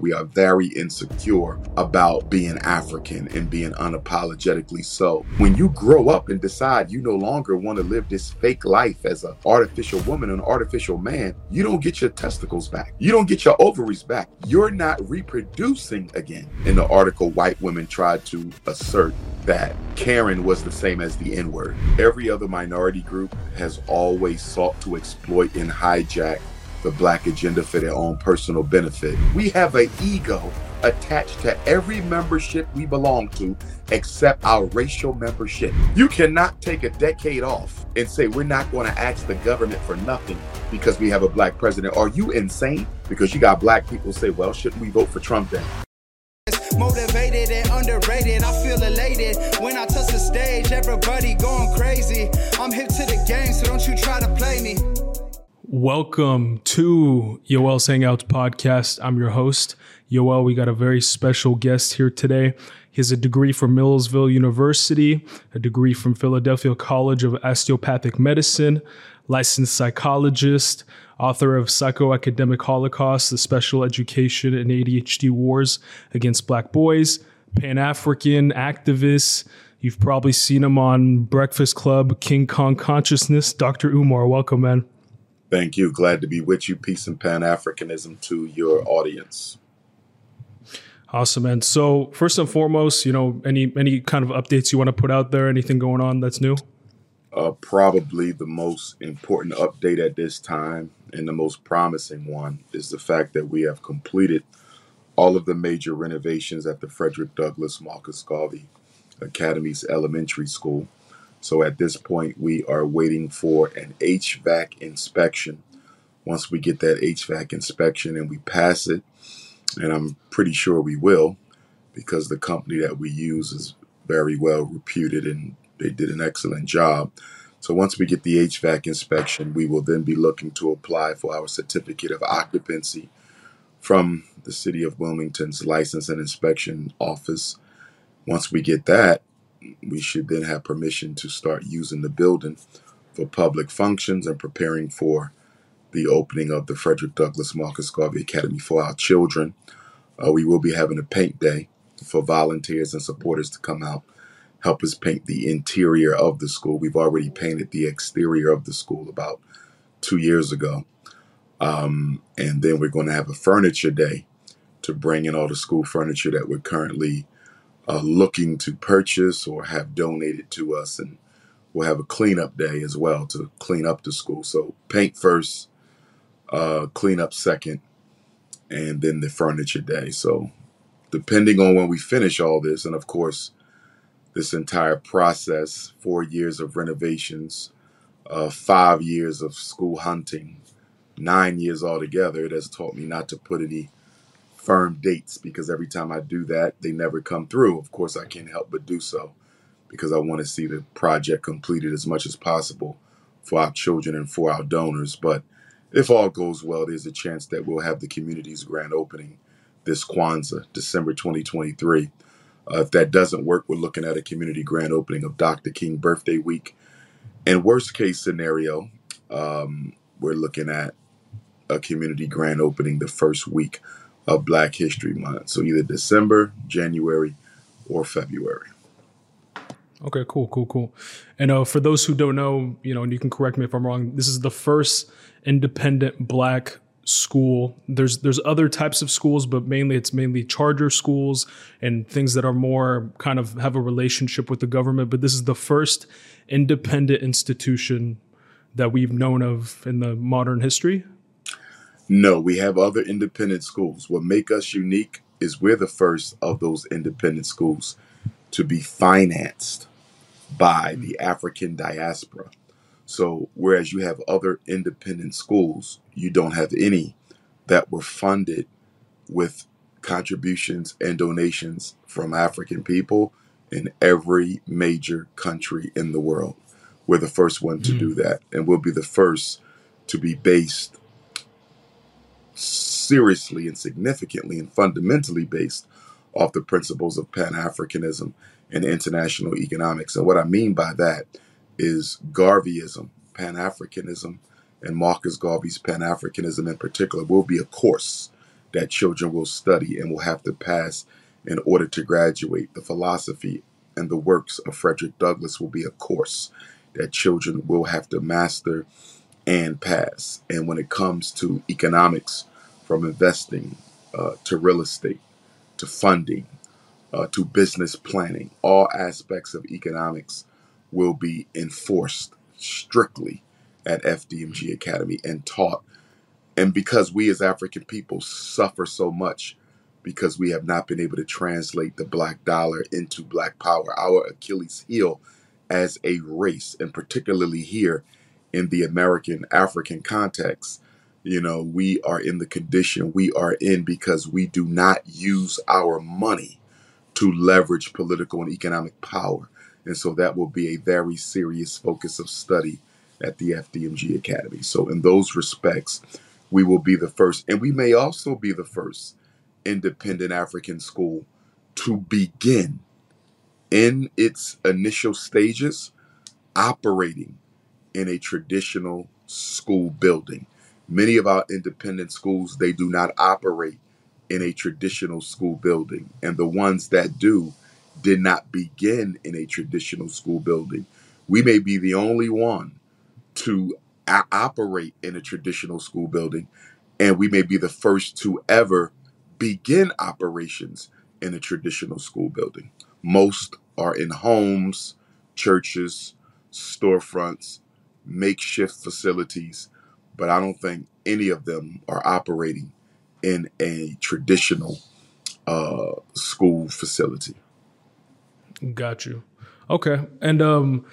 We are very insecure about being African and being unapologetically so. When you grow up and decide you no longer want to live this fake life as an artificial woman, an artificial man, you don't get your testicles back. You don't get your ovaries back. You're not reproducing again. In the article, white women tried to assert that Karen was the same as the N word. Every other minority group has always sought to exploit and hijack the black agenda for their own personal benefit. We have an ego attached to every membership we belong to except our racial membership. You cannot take a decade off and say we're not going to ask the government for nothing because we have a black president. Are you insane? Because you got black people say, well, shouldn't we vote for Trump then? Motivated and underrated, I feel elated when I touch the stage. Everybody going crazy. I'm hip to the game, so don't you try to. Welcome to Yoel's Hangouts podcast. I'm your host, Yoel. We got a very special guest here today. He has a degree from Millersville University, a degree from Philadelphia College of Osteopathic Medicine, licensed psychologist, author of Psychoacademic Holocaust, the Special Education and ADHD Wars Against Black Boys, Pan African activist. You've probably seen him on Breakfast Club, King Kong Consciousness. Dr. Umar, welcome, man. Thank you. Glad to be with you. Peace and Pan Africanism to your audience. Awesome, And So first and foremost, you know, any any kind of updates you want to put out there? Anything going on that's new? Uh, probably the most important update at this time and the most promising one is the fact that we have completed all of the major renovations at the Frederick Douglass Marcus Garvey Academy's elementary school. So at this point, we are waiting for an HVAC inspection. Once we get that HVAC inspection and we pass it, and I'm pretty sure we will, because the company that we use is very well reputed and they did an excellent job. So once we get the HVAC inspection, we will then be looking to apply for our certificate of occupancy from the City of Wilmington's License and Inspection Office. Once we get that, we should then have permission to start using the building for public functions and preparing for the opening of the Frederick Douglass Marcus Garvey Academy for our children. Uh, we will be having a paint day for volunteers and supporters to come out, help us paint the interior of the school. We've already painted the exterior of the school about two years ago. Um, and then we're going to have a furniture day to bring in all the school furniture that we're currently uh, looking to purchase or have donated to us. And we'll have a cleanup day as well to clean up the school. So paint first, uh, clean up second, and then the furniture day. So depending on when we finish all this, and of course, this entire process, four years of renovations, uh, five years of school hunting, nine years altogether, it has taught me not to put any firm dates because every time I do that, they never come through. Of course, I can't help but do so because I want to see the project completed as much as possible for our children and for our donors. But if all goes well, there's a chance that we'll have the community's grand opening this Kwanzaa, December 2023. Uh, if that doesn't work, we're looking at a community grand opening of Dr. King birthday week. And worst case scenario, um, we're looking at a community grand opening the first week of Black History Month. So either December, January, or February. Okay, cool, cool, cool. And uh, for those who don't know, you know, and you can correct me if I'm wrong. This is the first independent Black school. There's there's other types of schools, but mainly it's mainly charter schools and things that are more kind of have a relationship with the government. But this is the first independent institution that we've known of in the modern history. No, we have other independent schools. What make us unique is we're the first of those independent schools to be financed by the African diaspora. So, whereas you have other independent schools, you don't have any that were funded with contributions and donations from African people in every major country in the world. We're the first one to hmm. do that, and we'll be the first to be based seriously and significantly and fundamentally based off the principles of Pan Africanism and international economics. And what I mean by that is Garveyism, Pan Africanism, and Marcus Garvey's Pan Africanism in particular will be a course that children will study and will have to pass in order to graduate. The philosophy and the works of Frederick Douglass will be a course that children will have to master and pass. And when it comes to economics, from investing uh, to real estate to funding uh, to business planning, all aspects of economics will be enforced strictly at FDMG Academy and taught. And because we as African people suffer so much because we have not been able to translate the black dollar into black power, our Achilles heel as a race, and particularly here in the American African context, you know, we are in the condition we are in because we do not use our money to leverage political and economic power. And so that will be a very serious focus of study at the FDMG Academy. So, in those respects, we will be the first, and we may also be the first independent African school to begin in its initial stages operating in a traditional school building. Many of our independent schools, they do not operate in a traditional school building. And the ones that do did not begin in a traditional school building. We may be the only one to operate in a traditional school building, and we may be the first to ever begin operations in a traditional school building. Most are in homes, churches, storefronts, makeshift facilities, but I don't think any of them are operating in a traditional uh, school facility. Got you. Okay. And um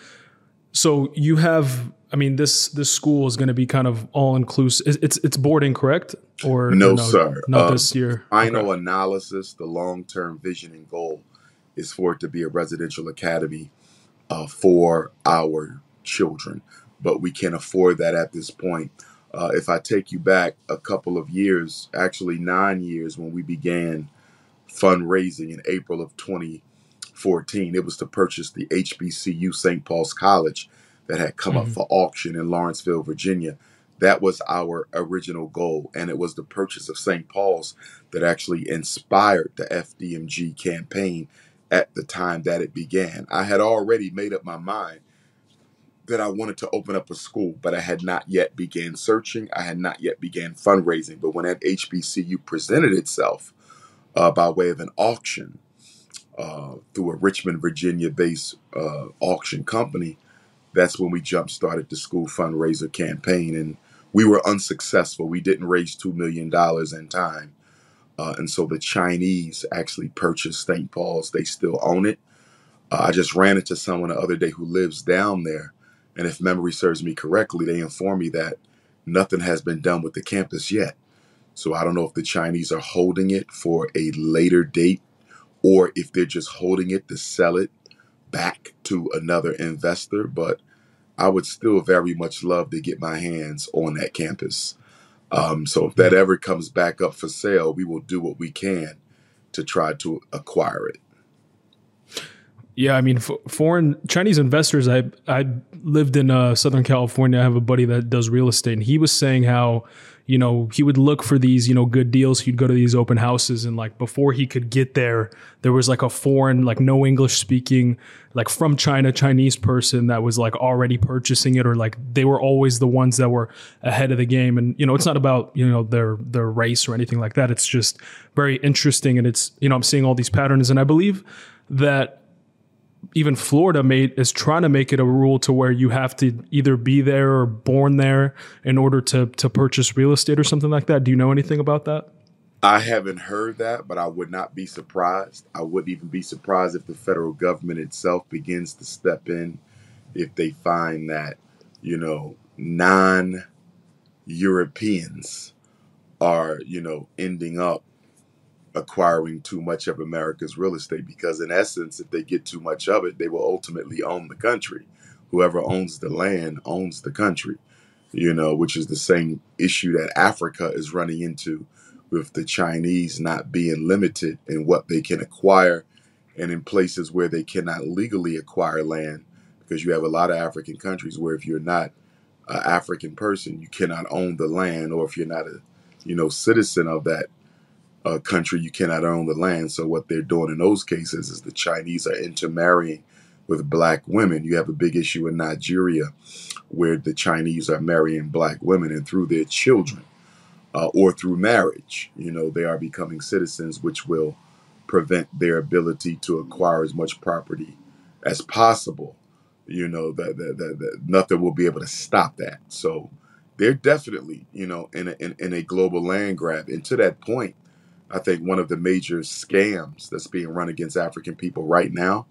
so you have I mean this this school is going to be kind of all inclusive. It's it's boarding, correct? Or No, or sir. Not Um, this year. final Okay. analysis, the long term vision and goal is for it to be a residential academy uh, for our children, but we can't afford that at this point. Uh, if I take you back a couple of years, actually nine years, when we began fundraising in April of 2014, it was to purchase the HBCU St. Paul's College that had come up Mhm. for auction in Lawrenceville, Virginia. That was our original goal, and it was the purchase of St. Paul's that actually inspired the FDMG campaign at the time that it began. I had already made up my mind that I wanted to open up a school, but I had not yet began searching. I had not yet began fundraising. But when that HBCU presented itself uh, by way of an auction uh, through a Richmond, Virginia-based uh, auction company, that's when we jump started the school fundraiser campaign, and we were unsuccessful. We didn't raise two million dollars in time, uh, and so the Chinese actually purchased St. Paul's. They still own it. Uh, I just ran into someone the other day who lives down there, and if memory serves me correctly, they informed me that nothing has been done with the campus yet. So I don't know if the Chinese are holding it for a later date or if they're just holding it to sell it back to another investor. But I would still very much love to get my hands on that campus. Um, so if that ever comes back up for sale, we will do what we can to try to acquire it. Yeah, I mean, f- foreign Chinese investors. I I lived in uh, Southern California. I have a buddy that does real estate, and he was saying how you know he would look for these you know good deals. He'd go to these open houses, and like before he could get there, there was like a foreign, like no English speaking, like from China Chinese person that was like already purchasing it, or like they were always the ones that were ahead of the game. And you know, it's not about you know their their race or anything like that. It's just very interesting, and it's you know I'm seeing all these patterns, and I believe that even Florida made is trying to make it a rule to where you have to either be there or born there in order to to purchase real estate or something like that. Do you know anything about that? I haven't heard that, but I would not be surprised. I wouldn't even be surprised if the federal government itself begins to step in if they find that, you know, non Europeans are, you know, ending up acquiring too much of America's real estate because in essence if they get too much of it they will ultimately own the country. Whoever owns the land owns the country you know which is the same issue that Africa is running into with the Chinese not being limited in what they can acquire and in places where they cannot legally acquire land because you have a lot of African countries where if you're not an African person you cannot own the land or if you're not a you know citizen of that uh, country, you cannot own the land. So what they're doing in those cases is the Chinese are intermarrying with black women. You have a big issue in Nigeria where the Chinese are marrying black women and through their children uh, or through marriage, you know, they are becoming citizens, which will prevent their ability to acquire as much property as possible. You know that, that, that, that nothing will be able to stop that. So they're definitely, you know, in a, in, in a global land grab. And to that point, I think one of the major scams that's being run against African people right now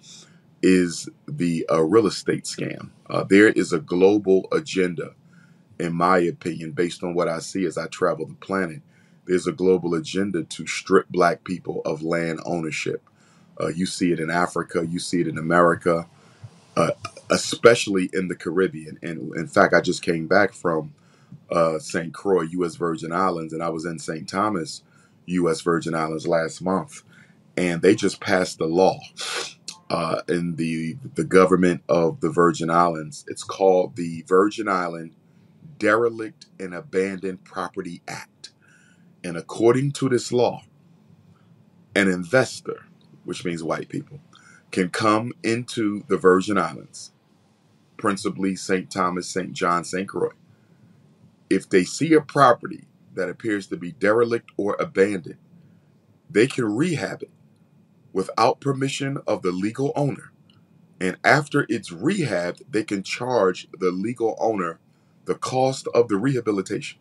is the uh, real estate scam. Uh, there is a global agenda, in my opinion, based on what I see as I travel the planet. There's a global agenda to strip black people of land ownership. Uh, you see it in Africa, you see it in America, uh, especially in the Caribbean. And in fact, I just came back from uh, St. Croix, U.S. Virgin Islands, and I was in St. Thomas, U.S. Virgin Islands last month, and they just passed a law uh, in the the government of the Virgin Islands. It's called the Virgin Island Derelict and Abandoned Property Act, and according to this law, an investor, which means white people, can come into the Virgin Islands, principally St. Thomas, St. John, St. Croix. If they see a property that appears to be derelict or abandoned, they can rehab it without permission of the legal owner. And after it's rehabbed, they can charge the legal owner the cost of the rehabilitation.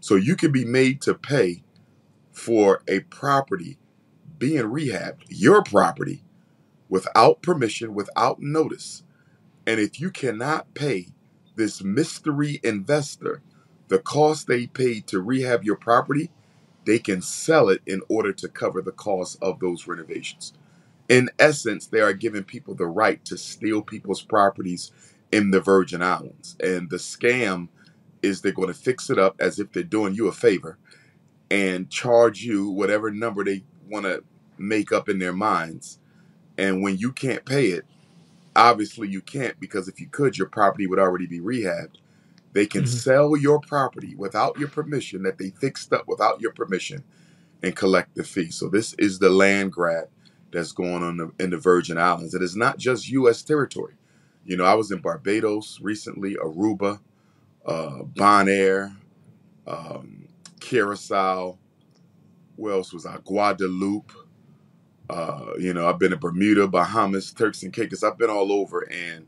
So you can be made to pay for a property being rehabbed, your property, without permission, without notice. And if you cannot pay this mystery investor the cost they paid to rehab your property, they can sell it in order to cover the cost of those renovations. In essence, they are giving people the right to steal people's properties in the Virgin Islands. And the scam is they're going to fix it up as if they're doing you a favor and charge you whatever number they want to make up in their minds. And when you can't pay it, obviously you can't because if you could, your property would already be rehabbed. They can Mhm. sell your property without your permission that they fixed up without your permission and collect the fee. So this is the land grab that's going on in the, in the Virgin Islands. It is not just U.S. territory. You know, I was in Barbados recently, Aruba, uh, Bonaire, um, Curacao. Where else was I? Guadeloupe. Uh, you know, I've been to Bermuda, Bahamas, Turks and Caicos. I've been all over, and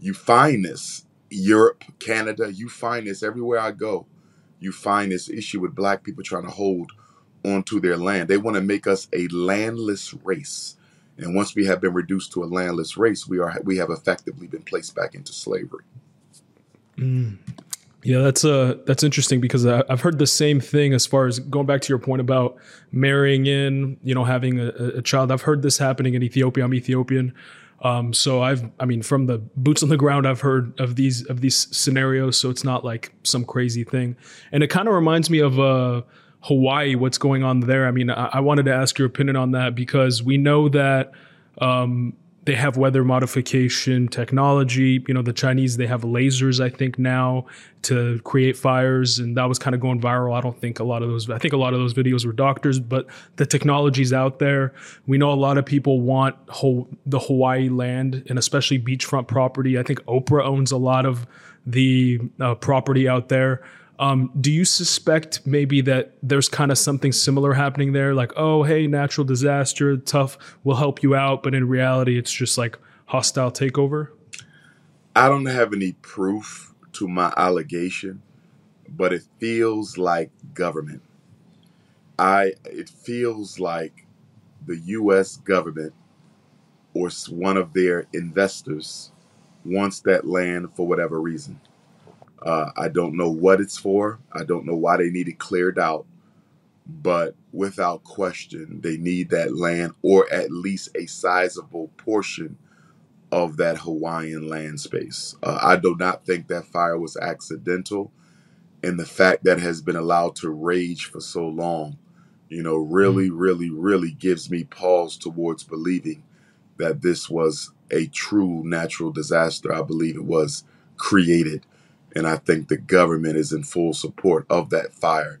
you find this Europe, Canada. You find this everywhere I go. You find this issue with black people trying to hold onto their land. They want to make us a landless race. And once we have been reduced to a landless race, we are we have effectively been placed back into slavery. Mm. Yeah, that's uh that's interesting because I, I've heard the same thing as far as going back to your point about marrying in, you know, having a, a child. I've heard this happening in Ethiopia. I'm Ethiopian, um, so I've I mean from the boots on the ground, I've heard of these of these scenarios. So it's not like some crazy thing, and it kind of reminds me of uh, Hawaii. What's going on there? I mean, I, I wanted to ask your opinion on that because we know that. Um, they have weather modification technology. You know, the Chinese, they have lasers, I think, now to create fires. And that was kind of going viral. I don't think a lot of those, I think a lot of those videos were doctors, but the technology's out there. We know a lot of people want the Hawaii land and especially beachfront property. I think Oprah owns a lot of the uh, property out there. Um, do you suspect maybe that there's kind of something similar happening there? Like, oh, hey, natural disaster, tough, we'll help you out. But in reality, it's just like hostile takeover. I don't have any proof to my allegation, but it feels like government. I it feels like the US government or one of their investors wants that land for whatever reason. Uh, I don't know what it's for. I don't know why they need it cleared out, but without question, they need that land or at least a sizable portion of that Hawaiian land space. Uh, I do not think that fire was accidental, and the fact that it has been allowed to rage for so long, you know, really, really, really gives me pause towards believing that this was a true natural disaster. I believe it was created, and I think the government is in full support of that fire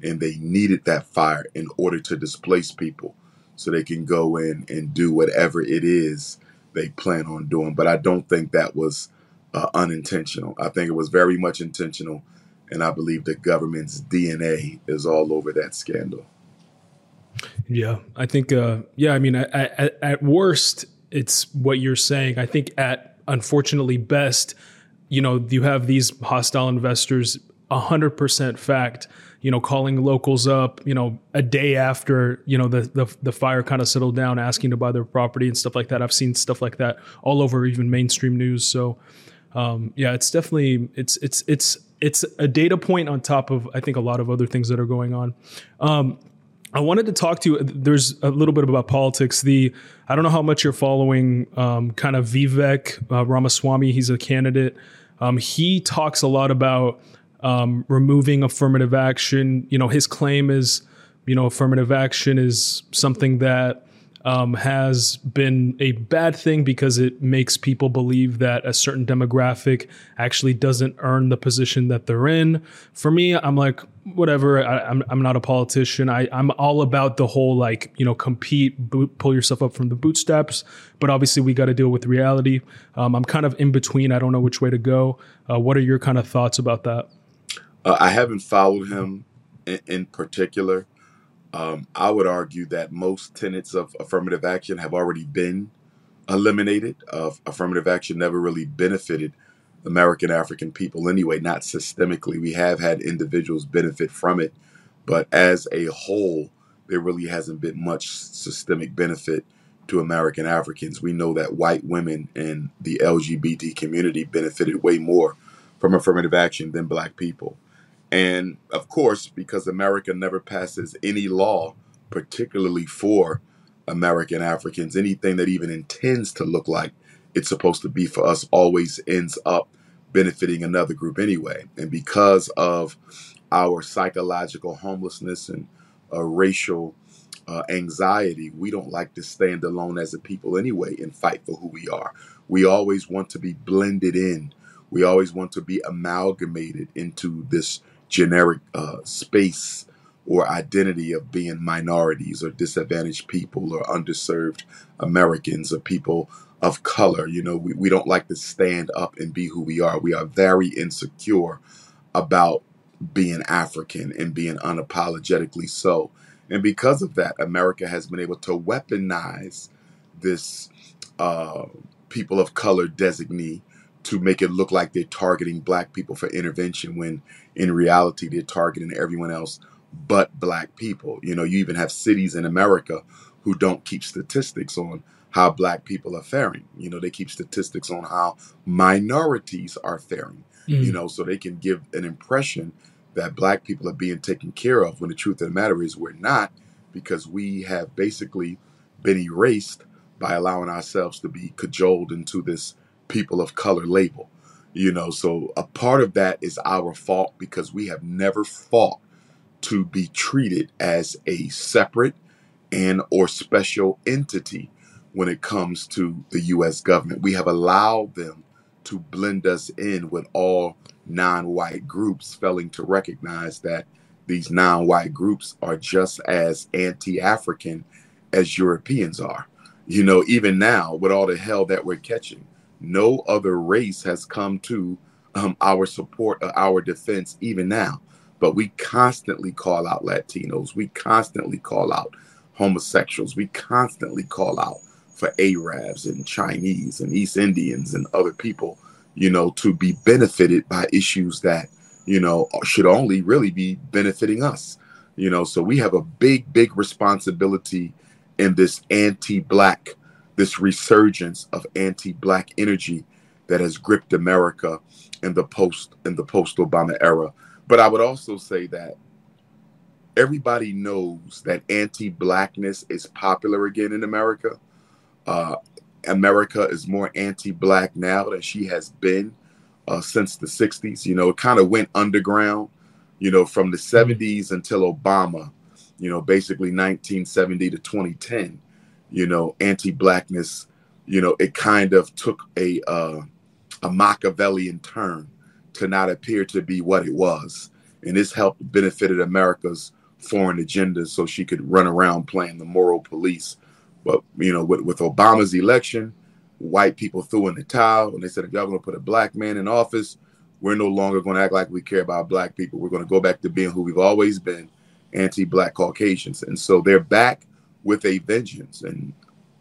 and they needed that fire in order to displace people so they can go in and do whatever it is they plan on doing. But I don't think that was uh, unintentional. I think it was very much intentional, and I believe the government's DNA is all over that scandal. Yeah, I think. Uh, yeah, I mean, at, worst, it's what you're saying. I think at unfortunately best, you know, you have these hostile investors. hundred percent fact you know, calling locals up, you know, a day after, you know, the the, the fire kind of settled down, asking to buy their property and stuff like that. I've seen stuff like that all over even mainstream news. So, um, yeah, it's definitely it's it's it's it's a data point on top of I think a lot of other things that are going on. Um, I wanted to talk to you. There's a little bit about politics. The I don't know how much you're following, um, kind of Vivek uh, Ramaswamy. He's a candidate. Um, he talks a lot about um, removing affirmative action. You know, his claim is, you know, affirmative action is something that um, has been a bad thing because it makes people believe that a certain demographic actually doesn't earn the position that they're in. For me, I'm like, whatever. I, am I'm, I'm not a politician. I, I'm all about the whole like, you know, compete, boot, pull yourself up from the bootstraps. But obviously, we got to deal with reality. Um, I'm kind of in between. I don't know which way to go. Uh, what are your kind of thoughts about that? Uh, I haven't followed him in, in particular. Um, I would argue that most tenets of affirmative action have already been eliminated. Uh, affirmative action never really benefited American African people anyway, not systemically. We have had individuals benefit from it, but as a whole, there really hasn't been much systemic benefit to American Africans. We know that white women and the LGBT community benefited way more from affirmative action than black people. And of course, because America never passes any law, particularly for American Africans, anything that even intends to look like it's supposed to be for us always ends up benefiting another group anyway. And because of our psychological homelessness and uh, racial uh, anxiety, we don't like to stand alone as a people anyway and fight for who we are. We always want to be blended in. We always want to be amalgamated into this generic uh, space or identity of being minorities or disadvantaged people or underserved Americans or people of color. You know, we, we don't like to stand up and be who we are. We are very insecure about being African and being unapologetically so. And because of that, America has been able to weaponize this uh, people of color designee to make it look like they're targeting black people for intervention when in reality they're targeting everyone else but black people. You know, you even have cities in America who don't keep statistics on how black people are faring. You know, they keep statistics on how minorities are faring. Mm. You know, so they can give an impression that black people are being taken care of when the truth of the matter is we're not because we have basically been erased by allowing ourselves to be cajoled into this people of color label. You know, so a part of that is our fault because we have never fought to be treated as a separate and or special entity when it comes to the US government. We have allowed them to blend us in with all non-white groups failing to recognize that these non-white groups are just as anti-African as Europeans are. You know, even now with all the hell that we're catching, no other race has come to um, our support, our defense, even now. But we constantly call out Latinos. We constantly call out homosexuals. We constantly call out for Arabs and Chinese and East Indians and other people, you know, to be benefited by issues that, you know, should only really be benefiting us. You know, so we have a big, big responsibility in this anti black this resurgence of anti-black energy that has gripped America in the post in the post-Obama era. But I would also say that everybody knows that anti-blackness is popular again in America. Uh, America is more anti-black now than she has been uh, since the 60s. You know, it kind of went underground, you know, from the 70s mm-hmm. until Obama, you know, basically 1970 to 2010 you know, anti-blackness, you know, it kind of took a uh, a Machiavellian turn to not appear to be what it was. and this helped benefited America's foreign agenda, so she could run around playing the moral police. But you know, with, with Obama's election, white people threw in the towel and they said, if y'all gonna put a black man in office, we're no longer gonna act like we care about black people. We're gonna go back to being who we've always been, anti-black Caucasians. And so they're back with a vengeance. And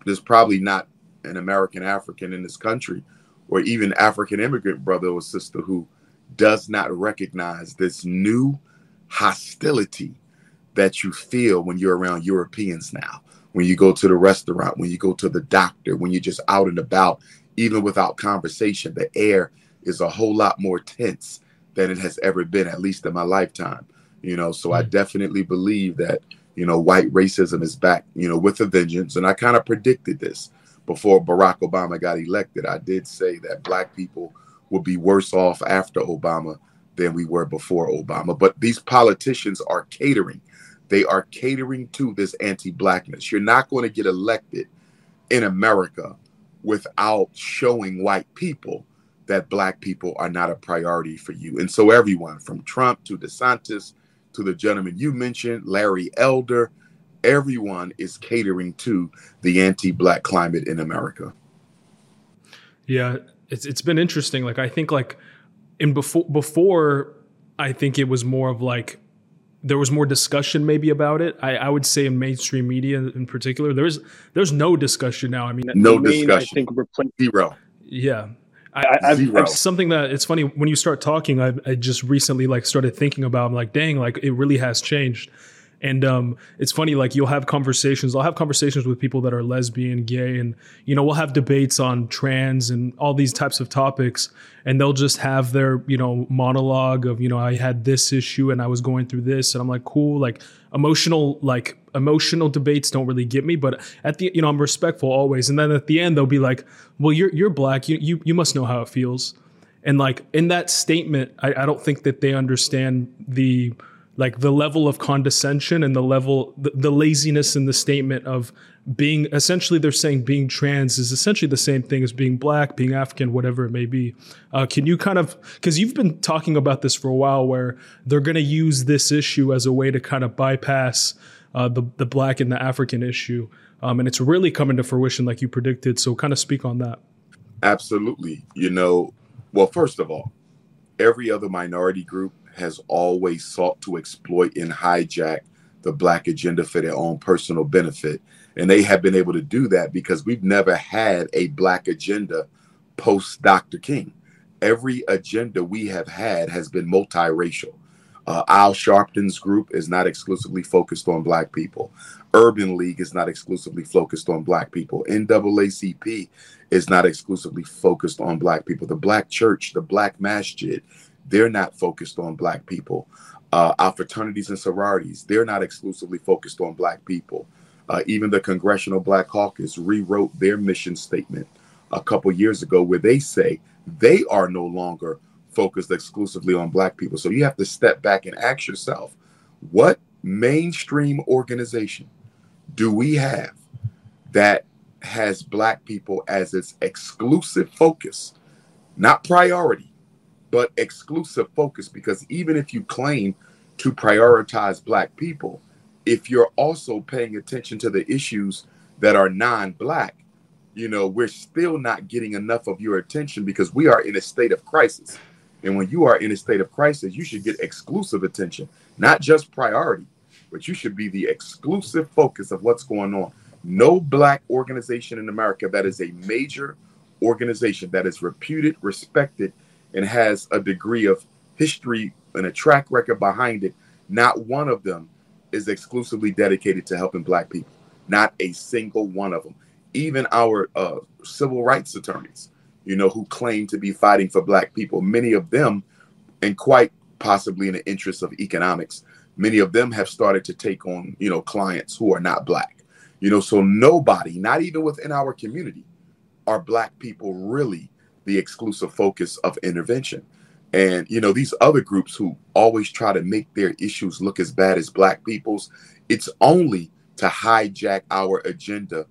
there's probably not an American African in this country or even African immigrant brother or sister who does not recognize this new hostility that you feel when you're around Europeans now. When you go to the restaurant, when you go to the doctor, when you're just out and about, even without conversation, the air is a whole lot more tense than it has ever been, at least in my lifetime. You know, so I mm. definitely believe that, you know, white racism is back, you know, with a vengeance. And I kind of predicted this before Barack Obama got elected. I did say that black people would be worse off after Obama than we were before Obama. But these politicians are catering. They are catering to this anti blackness. You're not going to get elected in America without showing white people that black people are not a priority for you. And so, everyone from Trump to DeSantis to the gentleman you mentioned, Larry Elder, everyone is catering to the anti black climate in America. Yeah, it's it's been interesting. Like I think like in before before I think it was more of like there was more discussion maybe about it. I, I would say in mainstream media in particular, there's there's no discussion now. I mean, no main, discussion. I think we're playing zero. Yeah. I, I've, I've, something that it's funny when you start talking. I, I just recently like started thinking about. I'm like, dang, like it really has changed. And um, it's funny, like you'll have conversations. I'll have conversations with people that are lesbian, gay, and you know we'll have debates on trans and all these types of topics. And they'll just have their you know monologue of you know I had this issue and I was going through this, and I'm like cool, like emotional, like emotional debates don't really get me. But at the you know I'm respectful always. And then at the end they'll be like, well you're you're black, you you you must know how it feels. And like in that statement, I, I don't think that they understand the like the level of condescension and the level the, the, laziness in the statement of being essentially they're saying being trans is essentially the same thing as being black being african whatever it may be. Uh, can you kind of because you've been talking about this for a while where they're going to use this issue as a way to kind of bypass uh, the, the black and the african issue um, and it's really coming to fruition like you predicted so kind of speak on that. Absolutely. You know well first of all every other minority group has always sought to exploit and hijack the black agenda for their own personal benefit. And they have been able to do that because we've never had a black agenda post Dr. King. Every agenda we have had has been multiracial. Uh, Al Sharpton's group is not exclusively focused on black people. Urban League is not exclusively focused on black people. NAACP is not exclusively focused on black people. The Black Church, the Black Masjid, they're not focused on black people. Uh, our fraternities and sororities, they're not exclusively focused on black people. Uh, even the Congressional Black Caucus rewrote their mission statement a couple years ago where they say they are no longer focused exclusively on black people. So you have to step back and ask yourself, what mainstream organization do we have that has black people as its exclusive focus, not priority, but exclusive focus because even if you claim to prioritize black people if you're also paying attention to the issues that are non-black you know we're still not getting enough of your attention because we are in a state of crisis. And when you are in a state of crisis you should get exclusive attention not just priority but you should be the exclusive focus of what's going on. No black organization in america that is a major organization that is reputed respected and has a degree of history and a track record behind it, not one of them is exclusively dedicated to helping black people. Not a single one of them. Even our uh, civil rights attorneys, you know, who claim to be fighting for black people, many of them, and quite possibly in the interest of economics, many of them have started to take on, you know, clients who are not black. You know, so nobody, not even within our community, are black people really the exclusive focus of intervention. And you know, these other groups who always try to make their issues look as bad as black people's, it's only to hijack our agenda,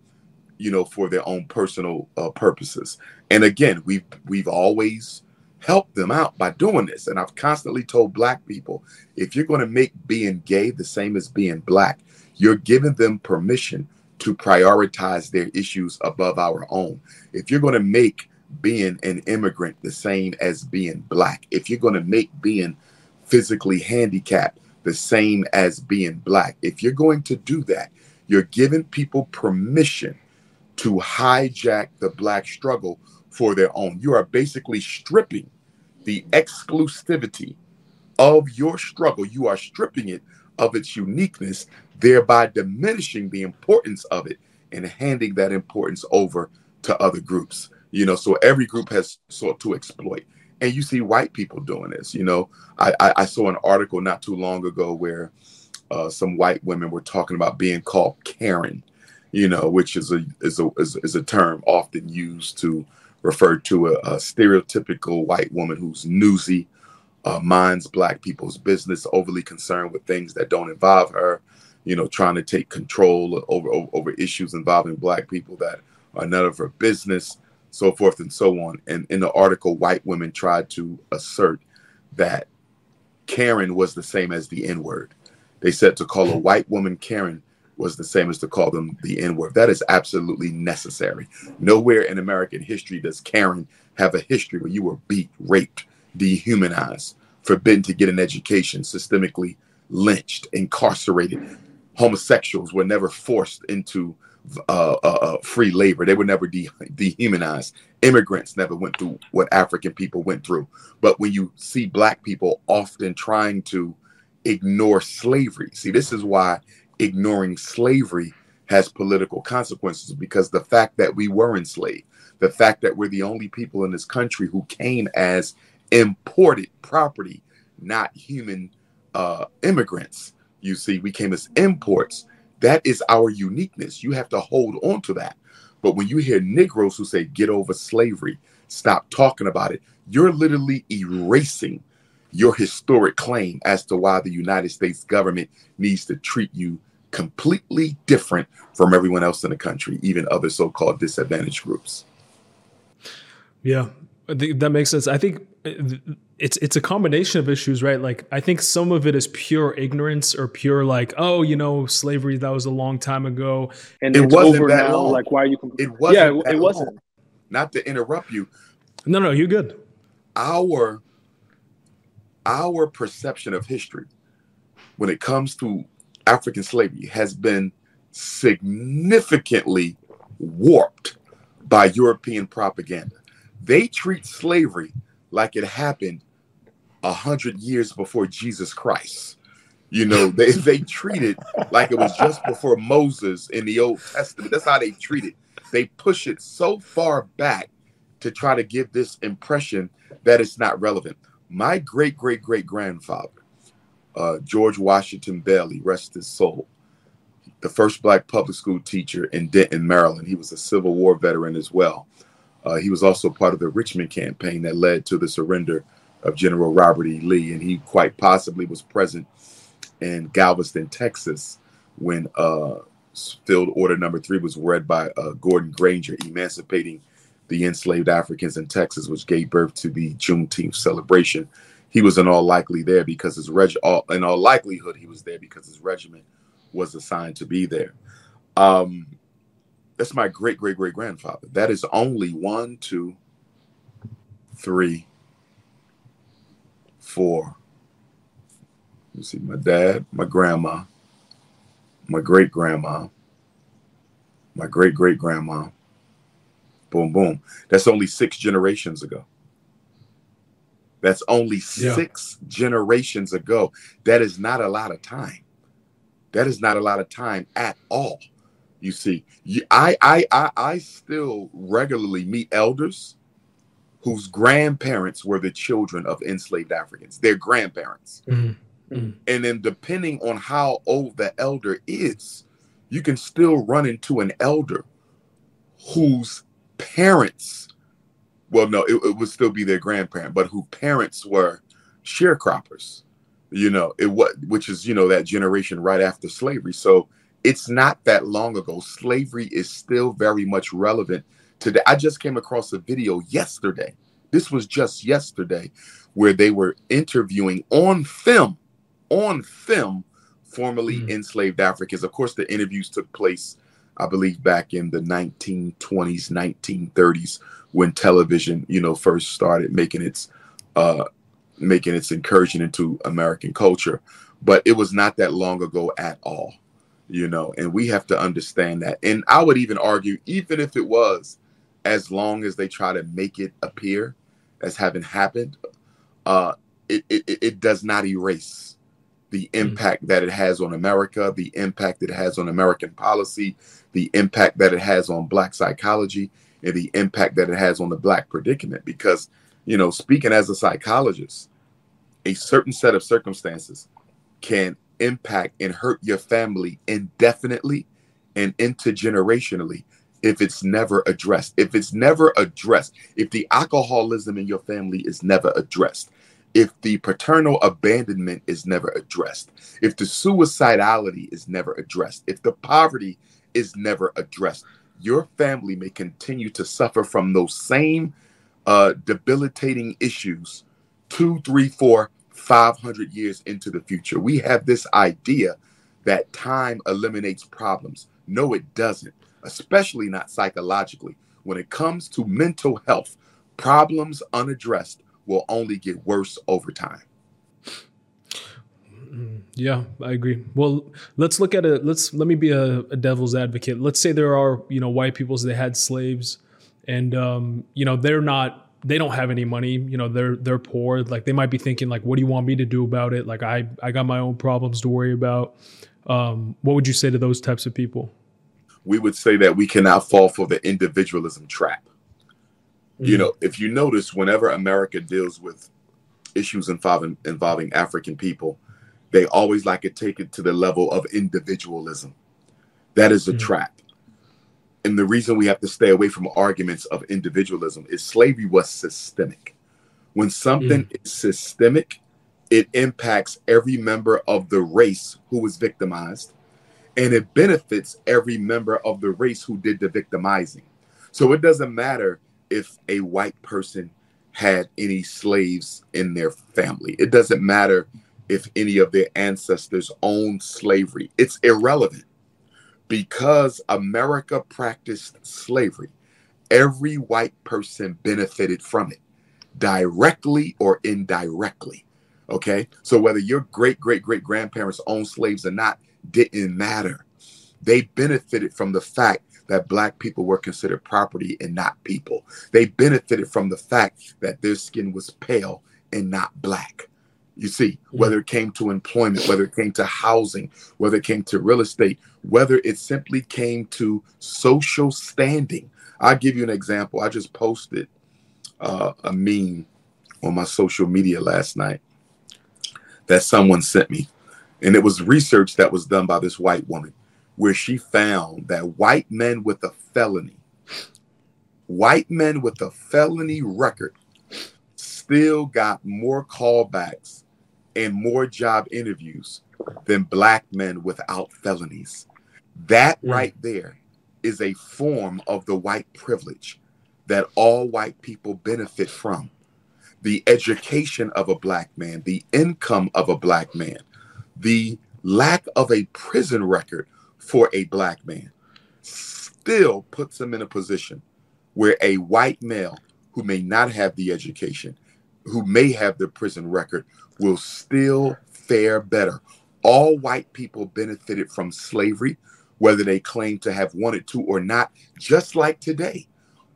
you know, for their own personal uh, purposes. And again, we've we've always helped them out by doing this. And I've constantly told black people if you're going to make being gay the same as being black, you're giving them permission to prioritize their issues above our own. If you're going to make being an immigrant the same as being black, if you're going to make being physically handicapped the same as being black, if you're going to do that, you're giving people permission to hijack the black struggle for their own. You are basically stripping the exclusivity of your struggle. You are stripping it of its uniqueness, thereby diminishing the importance of it and handing that importance over to other groups. You know, so every group has sought to exploit. And you see white people doing this. You know, I, I, I saw an article not too long ago where uh, some white women were talking about being called Karen, you know, which is a is a is, is a term often used to refer to a, a stereotypical white woman who's newsy, uh, minds black people's business, overly concerned with things that don't involve her, you know, trying to take control over, over, over issues involving black people that are none of her business, so forth and so on. And in the article, white women tried to assert that Karen was the same as the N word. They said to call a mm-hmm. white woman Karen was the same as to call them the N word. That is absolutely necessary. Nowhere in American history does Karen have a history where you were beat, raped, dehumanized, forbidden to get an education, systemically lynched, incarcerated. Homosexuals were never forced into uh, uh, uh, free labor. They were never de- dehumanized. Immigrants never went through what African people went through. But when you see Black people often trying to ignore slavery, see, this is why ignoring slavery has political consequences because the fact that we were enslaved, the fact that we're the only people in this country who came as imported property, not human uh, immigrants. You see, we came as imports. That is our uniqueness. You have to hold on to that. But when you hear Negroes who say, get over slavery, stop talking about it, you're literally erasing your historic claim as to why the United States government needs to treat you completely different from everyone else in the country, even other so called disadvantaged groups. Yeah, that makes sense. I think it's it's a combination of issues, right? Like I think some of it is pure ignorance or pure like, oh, you know, slavery that was a long time ago, and it wasn't that now. long. Like, why are you? It wasn't. Yeah, it, wasn't. Long. Not to interrupt you. No, no, you're good. Our our perception of history, when it comes to African slavery, has been significantly warped by European propaganda. They treat slavery like it happened a hundred years before Jesus Christ. You know, they, they treat it like it was just before Moses in the Old Testament. That's how they treat it. They push it so far back to try to give this impression that it's not relevant. My great great great grandfather, uh, George Washington Bailey, rest his soul, the first black public school teacher in Denton, Maryland. He was a Civil War veteran as well. Uh, he was also part of the Richmond campaign that led to the surrender of General Robert E. Lee, and he quite possibly was present in Galveston, Texas, when uh, Field Order Number Three was read by uh, Gordon Granger, emancipating the enslaved Africans in Texas, which gave birth to the Juneteenth celebration. He was in all likely there because his reg, all, in all likelihood, he was there because his regiment was assigned to be there. Um, that's my great great great grandfather. That is only one, two, three, four. You see, my dad, my grandma, my great grandma, my great great grandma. Boom, boom. That's only six generations ago. That's only yeah. six generations ago. That is not a lot of time. That is not a lot of time at all. You see, I, I, I, I still regularly meet elders whose grandparents were the children of enslaved Africans, their grandparents. Mm-hmm. mm-hmm. And then, depending on how old the elder is, you can still run into an elder whose parents, well, no, it, it would still be their grandparent, but who parents were sharecroppers, you know, it what which is, you know, that generation right after slavery. So it's not that long ago. Slavery is still very much relevant today. I just came across a video yesterday, This was just yesterday where they were interviewing on film, on film, formerly mm. enslaved Africans. Of course, the interviews took place, I believe, back in the 1920s, 1930s, when television, you know, first started making its uh, making its incursion into American culture. But it was not that long ago at all, you know, and we have to understand that. And I would even argue, even if it was, as long as they try to make it appear as having happened, uh, it, it, it does not erase the mm. impact mm-hmm. that it has on America, the impact it has on American policy, the impact that it has on Black psychology, and the impact that it has on the Black predicament. Because, you know, speaking as a psychologist, a certain set of circumstances can impact and hurt your family indefinitely and intergenerationally if it's never addressed. If it's never addressed, if the alcoholism in your family is never addressed, if the paternal abandonment is never addressed, if the suicidality is never addressed, if the poverty is never addressed, your family may continue to suffer from those same uh, debilitating issues two, three, four, 500 years into the future. We have this idea that time eliminates problems. No, it doesn't, especially not psychologically. When it comes to mental health, problems unaddressed will only get worse over time. Yeah, I agree. Well, let's look at it. Let's let me be a, a, devil's advocate. Let's say there are you know white peoples that had slaves, and um, you know they're not they don't have any money you know they're they're poor. Like they might be thinking like what do you want me to do about it? Like i i got my own problems to worry about. Um, what would you say to those types of people? We would say that we cannot fall for the individualism trap. Mm-hmm. you know if you notice whenever america deals with issues involving involving african people they always like to take it to the level of individualism. That is a mm-hmm. trap and the reason we have to stay away from arguments of individualism is slavery was systemic. When something mm. is systemic, it impacts every member of the race who was victimized, and it benefits every member of the race who did the victimizing. So it doesn't matter if a white person had any slaves in their family, it doesn't matter if any of their ancestors owned slavery, it's irrelevant because America practiced slavery, every white person benefited from it, directly or indirectly. Okay. So whether your great great great grandparents owned slaves or not didn't matter. They benefited from the fact that black people were considered property and not people. They benefited from the fact that their skin was pale and not black. You see, whether it came to employment, whether it came to housing, whether it came to real estate, whether it simply came to social standing. I'll give you an example. I just posted uh, a meme on my social media last night that someone sent me. And it was research that was done by this white woman where she found that white men with a felony, white men with a felony record, still got more callbacks and more job interviews than black men without felonies. That mm. right there is a form of the white privilege that all white people benefit from. The education of a black man, the income of a black man, the lack of a prison record for a black man still puts him in a position where a white male who may not have the education, who may have the prison record, will still fare better. All white people benefited from slavery, whether they claim to have wanted to or not, just like today.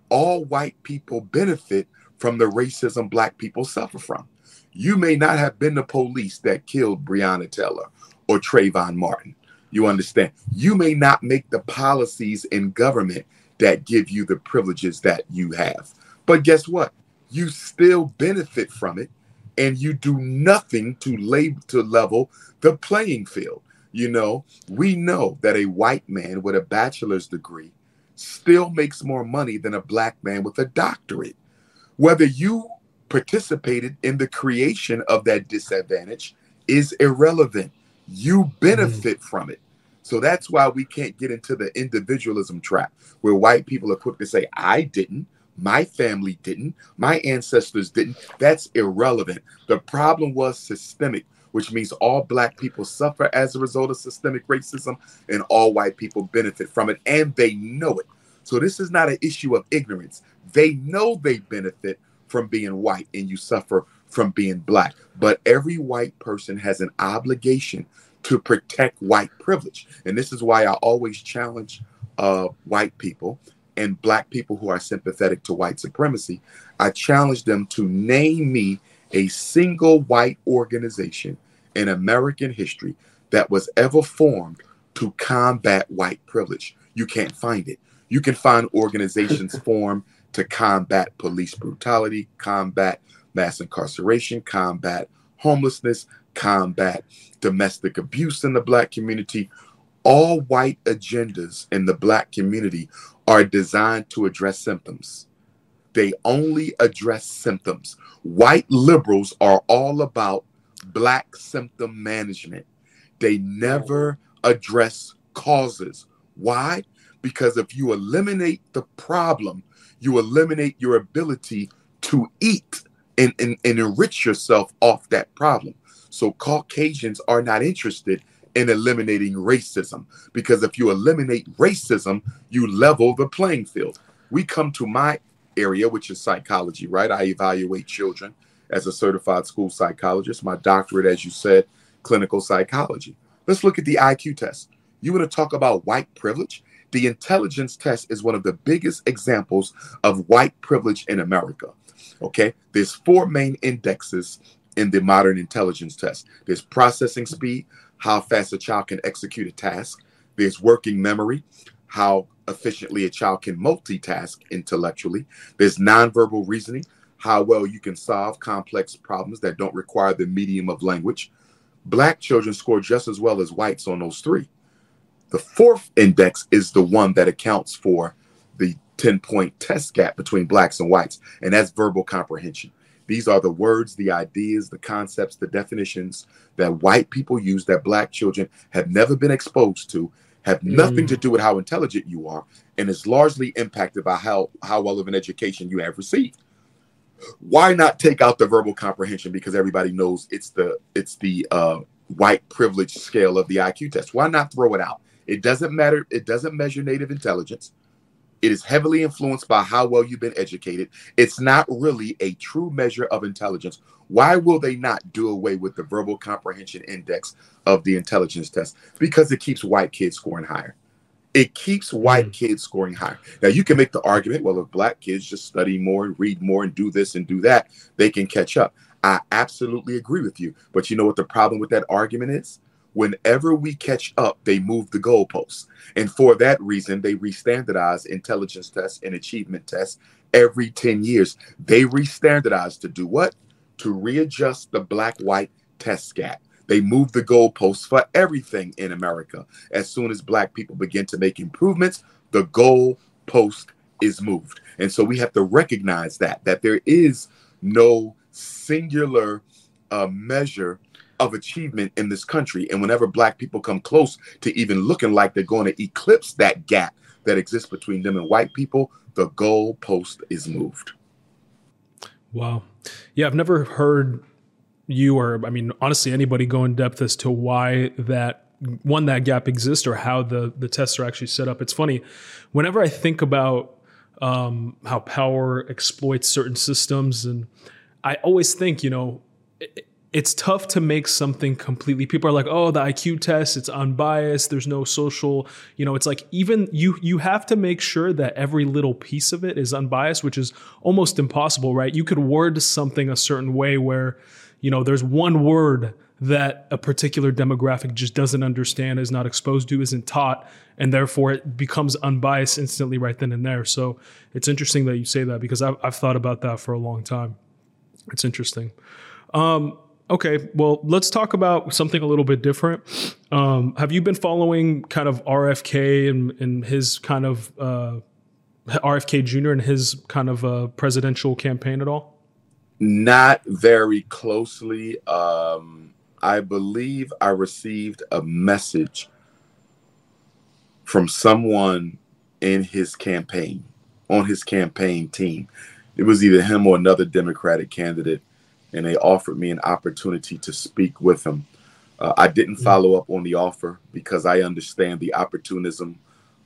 All white people benefit from the racism black people suffer from. You may not have been the police that killed Breonna Taylor or Trayvon Martin. You understand? You may not make the policies in government that give you the privileges that you have. But guess what? You still benefit from it and you do nothing to lay to level the playing field. You know, we know that a white man with a bachelor's degree still makes more money than a black man with a doctorate. Whether you participated in the creation of that disadvantage is irrelevant. You benefit mm-hmm. from it. So that's why we can't get into the individualism trap where white people are quick to say, I didn't, My family didn't. My ancestors didn't. That's irrelevant. The problem was systemic, which means all black people suffer as a result of systemic racism and all white people benefit from it, and they know it. So this is not an issue of ignorance. They know they benefit from being white and you suffer from being black. But every white person has an obligation to protect white privilege. And this is why I always challenge uh, white people and black people who are sympathetic to white supremacy. I challenge them to name me a single white organization in American history that was ever formed to combat white privilege. You can't find it. You can find organizations formed to combat police brutality, combat mass incarceration, combat homelessness, combat domestic abuse in the black community. All white agendas in the black community are designed to address symptoms. They only address symptoms. White liberals are all about black symptom management. They never address causes. Why? Because if you eliminate the problem, you eliminate your ability to eat and, and, and enrich yourself off that problem. So Caucasians are not interested in eliminating racism because if you eliminate racism, you level the playing field. We come to my area, which is psychology, right? I evaluate children as a certified school psychologist. My doctorate, as you said, clinical psychology. Let's look at the IQ test. You want to talk about white privilege? The intelligence test is one of the biggest examples of white privilege in America. Okay, there's four main indexes in the modern intelligence test. There's processing speed, how fast a child can execute a task. There's working memory, how efficiently a child can multitask intellectually. There's nonverbal reasoning, how well you can solve complex problems that don't require the medium of language. Black children score just as well as whites on those three. The fourth index is the one that accounts for the 10 point test gap between blacks and whites, and that's verbal comprehension. These are the words, the ideas, the concepts, the definitions that white people use that black children have never been exposed to, have nothing mm. to do with how intelligent you are, and is largely impacted by how, how well of an education you have received. Why not take out the verbal comprehension? Because everybody knows it's the it's the uh, white privilege scale of the IQ test. Why not throw it out? It doesn't matter. It doesn't measure native intelligence. It is heavily influenced by how well you've been educated. It's not really a true measure of intelligence. Why will they not do away with the verbal comprehension index of the intelligence test? Because it keeps white kids scoring higher. It keeps white mm. kids scoring higher. Now, you can make the argument well, if black kids just study more and read more and do this and do that, they can catch up. I absolutely agree with you. But you know what the problem with that argument is? Whenever we catch up, they move the goalposts. And for that reason, they restandardize intelligence tests and achievement tests every 10 years. They restandardize to do what? To readjust the black white test gap. They move the goalposts for everything in America. As soon as black people begin to make improvements, the goalpost is moved. And so we have to recognize that, that there is no singular uh, measure of achievement in this country. And whenever black people come close to even looking like they're going to eclipse that gap that exists between them and white people, the goal post is moved. Wow. Yeah, I've never heard you or I mean honestly anybody go in depth as to why that one that gap exists or how the the tests are actually set up. It's funny whenever I think about um, how power exploits certain systems and I always think, you know, it, it's tough to make something completely people are like oh the iq test it's unbiased there's no social you know it's like even you you have to make sure that every little piece of it is unbiased which is almost impossible right? You could word something a certain way where you know there's one word that a particular demographic just doesn't understand is not exposed to isn't taught and therefore it becomes unbiased instantly right then and there. So it's interesting that you say that because i've, I've thought about that for a long time. It's interesting. Um, Okay, well, let's talk about something a little bit different. Um, have you been following kind of RFK and, and his kind of uh, RFK Jr. and his kind of uh, presidential campaign at all? Not very closely. Um, I believe I received a message from someone in his campaign on his campaign team. It was either him or another Democratic candidate, and they offered me an opportunity to speak with him. Uh, I didn't mm. follow up on the offer because I understand the opportunism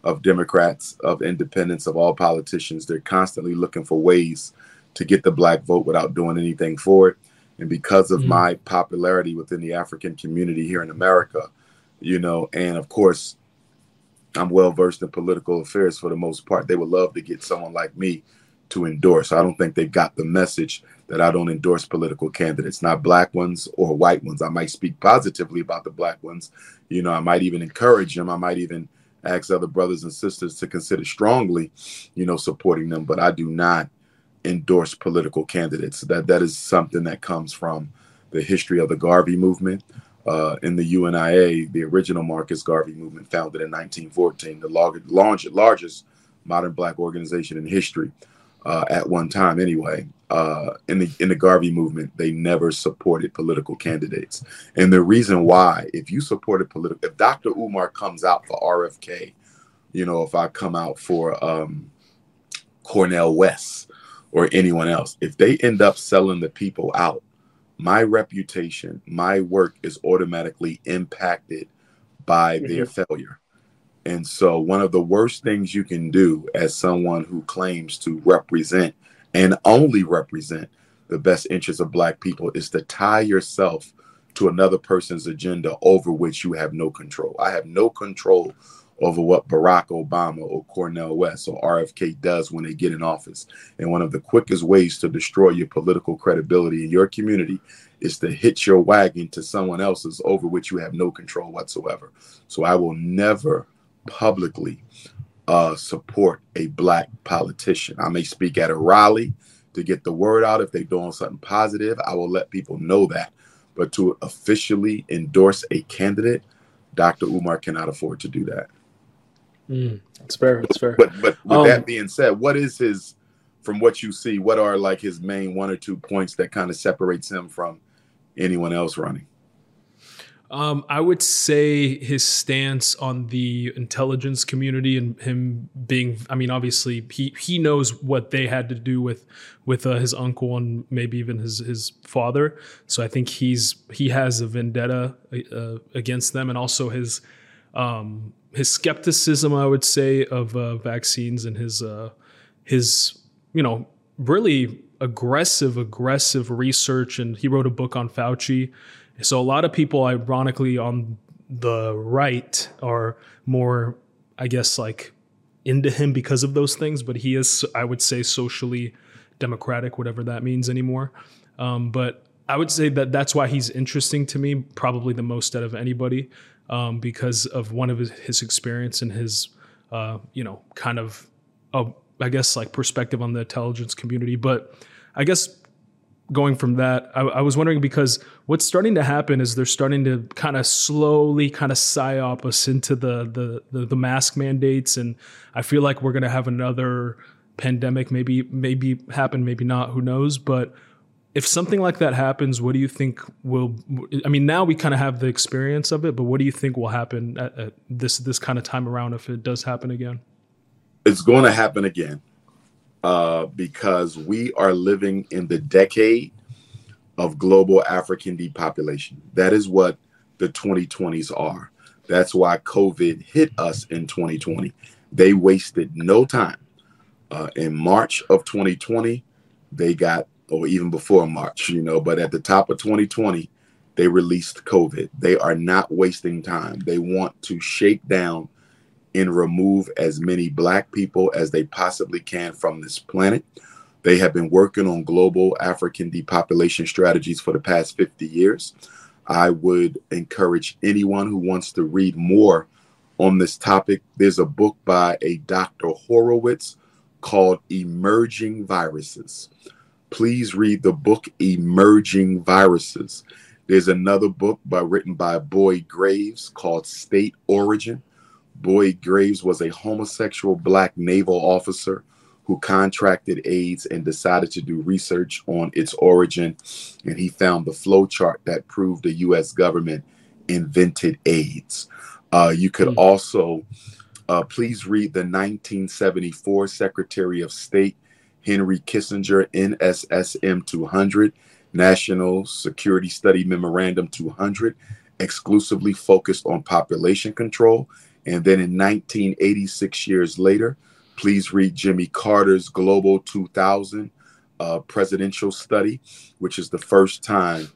of Democrats, of independents, of all politicians. They're constantly looking for ways to get the black vote without doing anything for it. And because of mm my popularity within the African community here in America, you know, and of course, I'm well versed in political affairs for the most part. They would love to get someone like me to endorse. I don't think they got the message that I don't endorse political candidates, not black ones or white ones. I might speak positively about the black ones. You know, I might even encourage them. I might even ask other brothers and sisters to consider strongly, you know, supporting them. But I do not endorse political candidates. That that is something that comes from the history of the Garvey movement. Uh, in the UNIA, the original Marcus Garvey movement, founded in 1914, the largest, largest modern black organization in history uh, at one time. Anyway, uh, in the in the Garvey movement, they never supported political candidates, and the reason why, if you supported political, if Dr. Umar comes out for RFK, you know, if I come out for um, Cornel West or anyone else, if they end up selling the people out, my reputation, my work is automatically impacted by mm-hmm. their failure. And so, one of the worst things you can do as someone who claims to represent and only represent the best interests of Black people is to tie yourself to another person's agenda over which you have no control. I have no control over what Barack Obama or Cornel West or RFK does when they get in office. And one of the quickest ways to destroy your political credibility in your community is to hitch your wagon to someone else's over which you have no control whatsoever. So I will never publicly uh, support a black politician. I may speak at a rally to get the word out if they're doing something positive. I will let people know that. But to officially endorse a candidate, Dr. Umar cannot afford to do that. Mm, that's fair. That's fair. But but with um, that being said, what is his from what you see, what are like his main one or two points that kind of separates him from anyone else running? Um, I would say his stance on the intelligence community and him being, I mean, obviously he, he knows what they had to do with, with uh, his uncle and maybe even his, his father. So I think he's, he has a vendetta uh, against them and also his, um, his skepticism, I would say, of uh, vaccines and his, uh, his, you know, really aggressive, aggressive research. And he wrote a book on Fauci so a lot of people, ironically, on the right are more, I guess, like into him because of those things. But he is, I would say, socially democratic, whatever that means anymore. Um, but I would say that that's why he's interesting to me, probably the most out of anybody, um, because of one of his, his experience and his, uh, you know, kind of, uh, I guess, like perspective on the intelligence community. But I guess going from that, I, I, was wondering because what's starting to happen is they're starting to kind of slowly kind of psyop us into the, the the the, mask mandates, and I feel like we're gonna have another pandemic, maybe maybe happen, maybe not, who knows? But if something like that happens, what do you think will? I mean, now we kind of have the experience of it, but what do you think will happen at, at this this kind of time around if it does happen again? It's going to happen again uh, because we are living in the decade of global African depopulation. That is what the 2020s are. That's why COVID hit us in 2020. They wasted no time. Uh, in March of 2020, they got, or even before March, you know, but at the top of 2020, they released COVID. They are not wasting time. They want to shake down and remove as many black people as they possibly can from this planet. They have been working on global African depopulation strategies for the past 50 years. I would encourage anyone who wants to read more on this topic. There's a book by a Dr. Horowitz called Emerging Viruses. Please read the book Emerging Viruses. There's another book by written by Boyd Graves called State Origin. Boyd Graves was a homosexual black naval officer who contracted AIDS and decided to do research on its origin. And he found the flow chart that proved the US government invented AIDS. Uh, you could mm. also Uh, please read the 1974 Secretary of State Henry Kissinger NSSM 200, National Security Study Memorandum 200, exclusively focused on population control. And then in 1986 years later, please read Jimmy Carter's Global 2000 uh, presidential study, which is the first time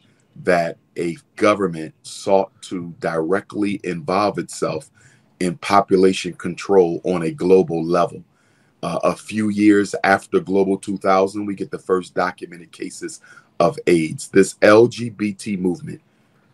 that a government sought to directly involve itself in population control on a global level. Uh, a few years after Global 2000, we get the first documented cases of AIDS. This LGBT movement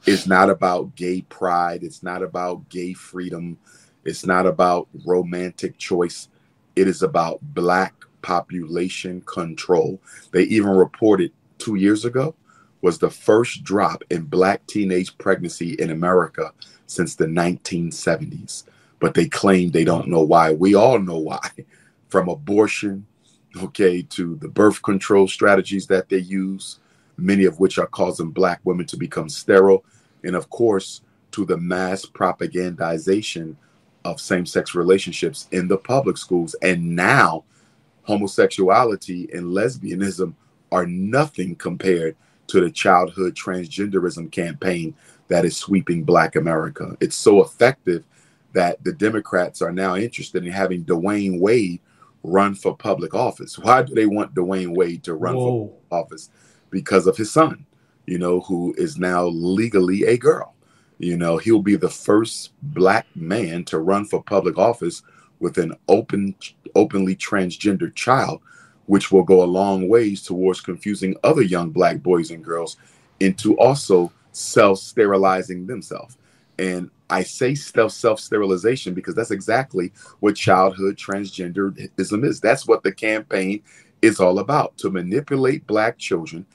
is not about gay pride, it's not about gay freedom, it's not about romantic choice. It is about Black population control. They even reported two years ago was the first drop in Black teenage pregnancy in America since the 1970s. But they claim they don't know why. We all know why from abortion, okay, to the birth control strategies that they use, many of which are causing black women to become sterile, and of course, to the mass propagandization of same sex relationships in the public schools. And now, homosexuality and lesbianism are nothing compared to the childhood transgenderism campaign that is sweeping Black America. It's so effective that the Democrats are now interested in having Dwyane Wade run for public office. Why do they want Dwyane Wade to run Whoa. for office? Because of his son, you know, who is now legally a girl. You know, he'll be the first black man to run for public office with an open, openly transgender child, which will go a long ways towards confusing other young black boys and girls into also self-sterilizing themselves. And I say self self sterilization because that's exactly what childhood transgenderism is. That's what the campaign is all about to manipulate black children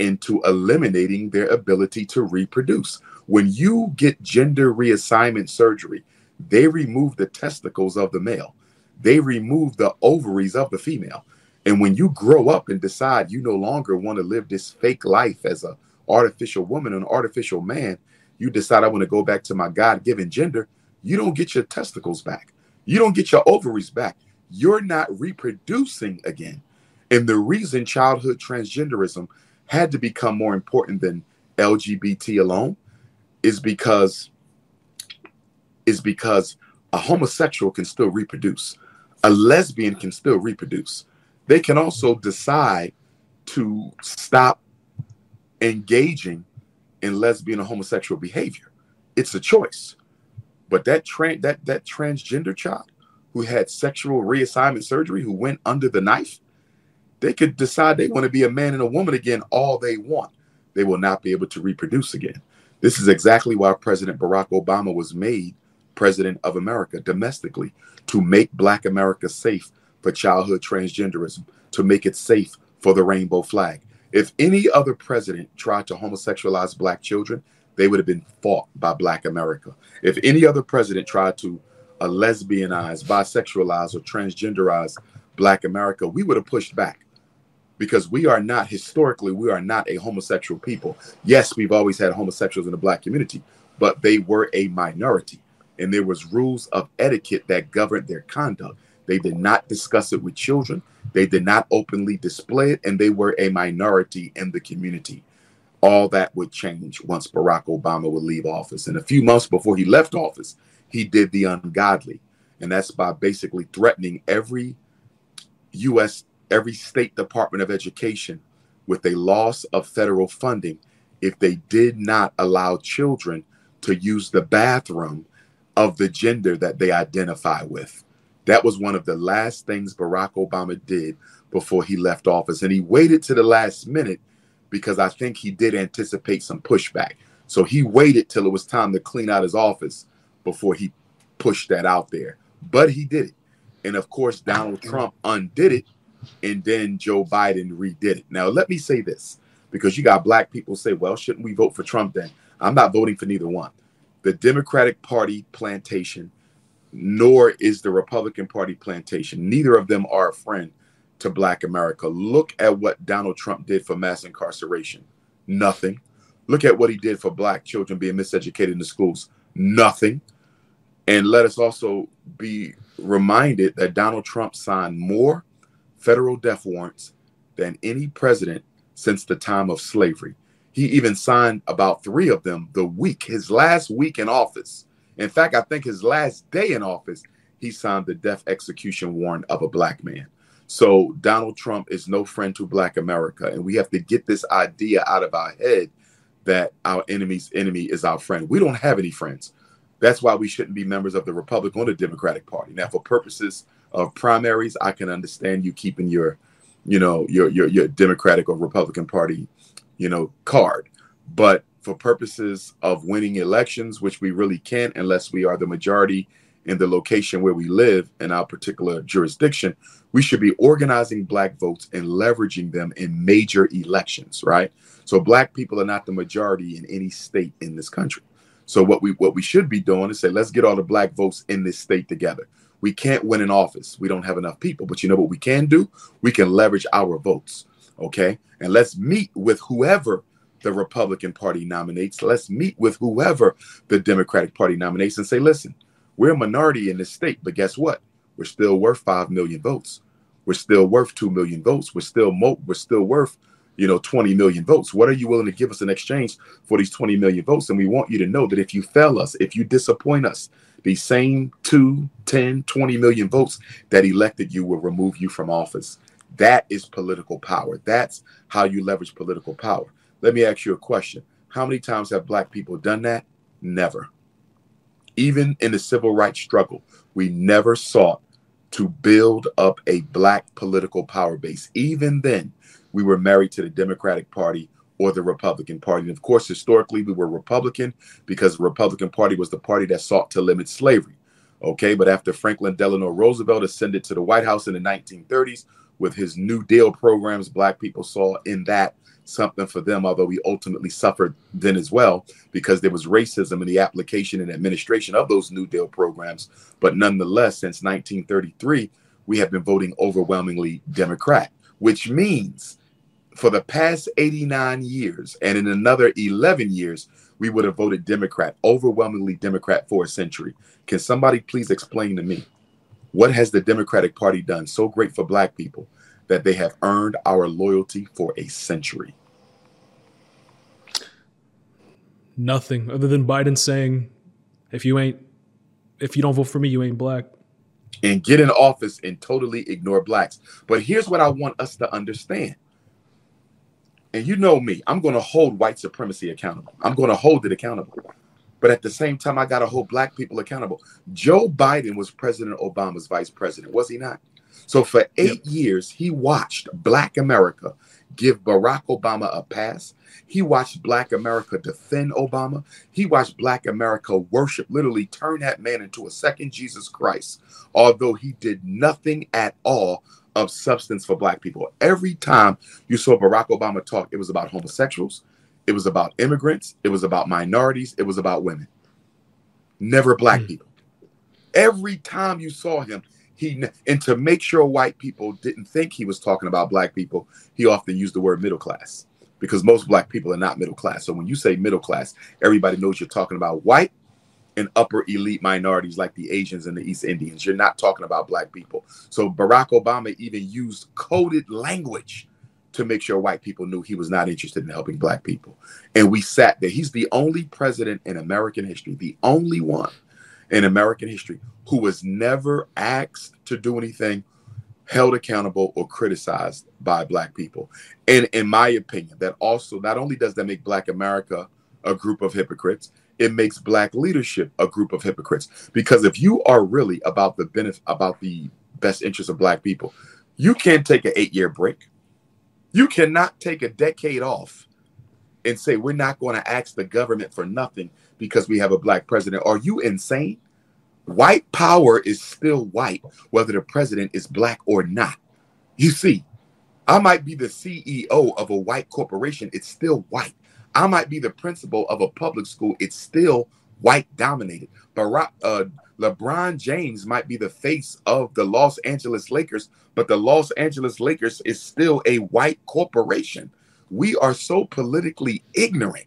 into eliminating their ability to reproduce. When you get gender reassignment surgery, they remove the testicles of the male, they remove the ovaries of the female. And when you grow up and decide you no longer want to live this fake life as a artificial woman, an artificial man, you decide I want to go back to my God given gender, you don't get your testicles back. You don't get your ovaries back. You're not reproducing again. And the reason childhood transgenderism had to become more important than LGBT alone is because is because a homosexual can still reproduce. A lesbian can still reproduce. They can also decide to stop engaging in lesbian or homosexual behavior. It's a choice. But that that that transgender child who had sexual reassignment surgery, who went under the knife, they could decide they want to be a man and a woman again all they want. They will not be able to reproduce again. This is exactly why President Barack Obama was made president of America domestically to make Black America safe for childhood transgenderism, to make it safe for the rainbow flag. If any other president tried to homosexualize black children, they would have been fought by black America. If any other president tried to uh, lesbianize, bisexualize, or transgenderize black America, we would have pushed back because we are not historically we are not a homosexual people. Yes, we've always had homosexuals in the black community, but they were a minority and there was rules of etiquette that governed their conduct. They did not discuss it with children. They did not openly display it, and they were a minority in the community. All that would change once Barack Obama would leave office. And a few months before he left office, he did the ungodly. And that's by basically threatening every U.S., every state Department of Education with a loss of federal funding if they did not allow children to use the bathroom of the gender that they identify with. That was one of the last things Barack Obama did before he left office. And he waited to the last minute because I think he did anticipate some pushback. So he waited till it was time to clean out his office before he pushed that out there. But he did it. And of course, Donald Trump undid it. And then Joe Biden redid it. Now, let me say this because you got black people say, well, shouldn't we vote for Trump then? I'm not voting for neither one. The Democratic Party plantation nor is the Republican Party plantation. Neither of them are a friend to Black America. Look at what Donald Trump did for mass incarceration nothing. Look at what he did for Black children being miseducated in the schools nothing. And let us also be reminded that Donald Trump signed more federal death warrants than any president since the time of slavery. He even signed about three of them the week, his last week in office. In fact, I think his last day in office, he signed the death execution warrant of a black man. So Donald Trump is no friend to black America. And we have to get this idea out of our head that our enemy's enemy is our friend. We don't have any friends. That's why we shouldn't be members of the Republican or the Democratic Party. Now, for purposes of primaries, I can understand you keeping your, you know, your your your Democratic or Republican Party, you know, card. But for purposes of winning elections, which we really can't unless we are the majority in the location where we live in our particular jurisdiction, we should be organizing black votes and leveraging them in major elections, right? So black people are not the majority in any state in this country. So what we what we should be doing is say, let's get all the black votes in this state together. We can't win an office. We don't have enough people. But you know what we can do? We can leverage our votes. Okay. And let's meet with whoever the Republican Party nominates. Let's meet with whoever the Democratic Party nominates and say, listen, we're a minority in this state, but guess what? We're still worth five million votes. We're still worth two million votes. We're still mo- we're still worth you know 20 million votes what are you willing to give us in exchange for these 20 million votes and we want you to know that if you fail us if you disappoint us the same 2 10 20 million votes that elected you will remove you from office. That is political power. That's how you leverage political power. Let me ask you a question. How many times have black people done that? Never. Even in the civil rights struggle we never sought to build up a black political power base. Even then we were married to the Democratic Party or the Republican Party. And of course, historically, we were Republican because the Republican Party was the party that sought to limit slavery. Okay, but after Franklin Delano Roosevelt ascended to the White House in the 1930s with his New Deal programs, Black people saw in that something for them, although we ultimately suffered then as well because there was racism in the application and administration of those New Deal programs. But nonetheless, since 1933, we have been voting overwhelmingly Democrat, which means for the past 89 years and in another 11 years, we would have voted Democrat, overwhelmingly Democrat for a century. Can somebody please explain to me what has the Democratic Party done so great for black people that they have earned our loyalty for a century? Nothing other than Biden saying, if you ain't, if you don't vote for me, you ain't black. And get in office and totally ignore blacks. But here's what I want us to understand and you know me, I'm going to hold white supremacy accountable. I'm going to hold it accountable. But at the same time, I got to hold black people accountable. Joe Biden was President Obama's vice president, was he not? So for eight yep. years, he watched black America give Barack Obama a pass. He watched black America defend Obama. He watched black America worship, literally turn that man into a second Jesus Christ, although he did nothing at all of substance for black people. Every time you saw Barack Obama talk, it was about homosexuals, it was about immigrants, it was about minorities, it was about women. Never black mm. people. Every time you saw him, he and to make sure white people didn't think he was talking about black people, he often used the word middle class because most black people are not middle class. So when you say middle class, everybody knows you're talking about white upper elite minorities like the Asians and the East Indians. You're not talking about black people. So Barack Obama even used coded language to make sure white people knew he was not interested in helping black people. And we sat there. He's the only president in American history, the only one in American history who was never asked to do anything, held accountable, or criticized by black people. And in my opinion, that also not only does that make black America a group of hypocrites, it makes black leadership a group of hypocrites. Because if you are really about the benefit, about the best interest of black people, you can't take an eight year break. You cannot take a decade off and say we're not going to ask the government for nothing because we have a black president. Are you insane? White power is still white, whether the president is black or not. You see, I might be the CEO of a white corporation, it's still white. I might be the principal of a public school. It's still white dominated. Barack, uh, LeBron James might be the face of the Los Angeles Lakers, but the Los Angeles Lakers is still a white corporation. We are so politically ignorant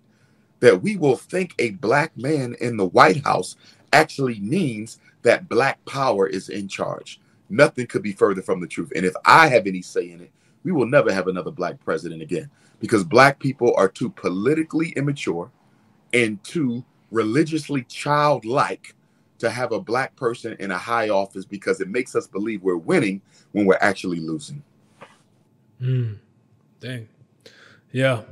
that we will think a black man in the White House actually means that black power is in charge. Nothing could be further from the truth. And if I have any say in it, we will never have another black president again because black people are too politically immature and too religiously childlike to have a black person in a high office because it makes us believe we're winning when we're actually losing. Mm, dang. Yeah.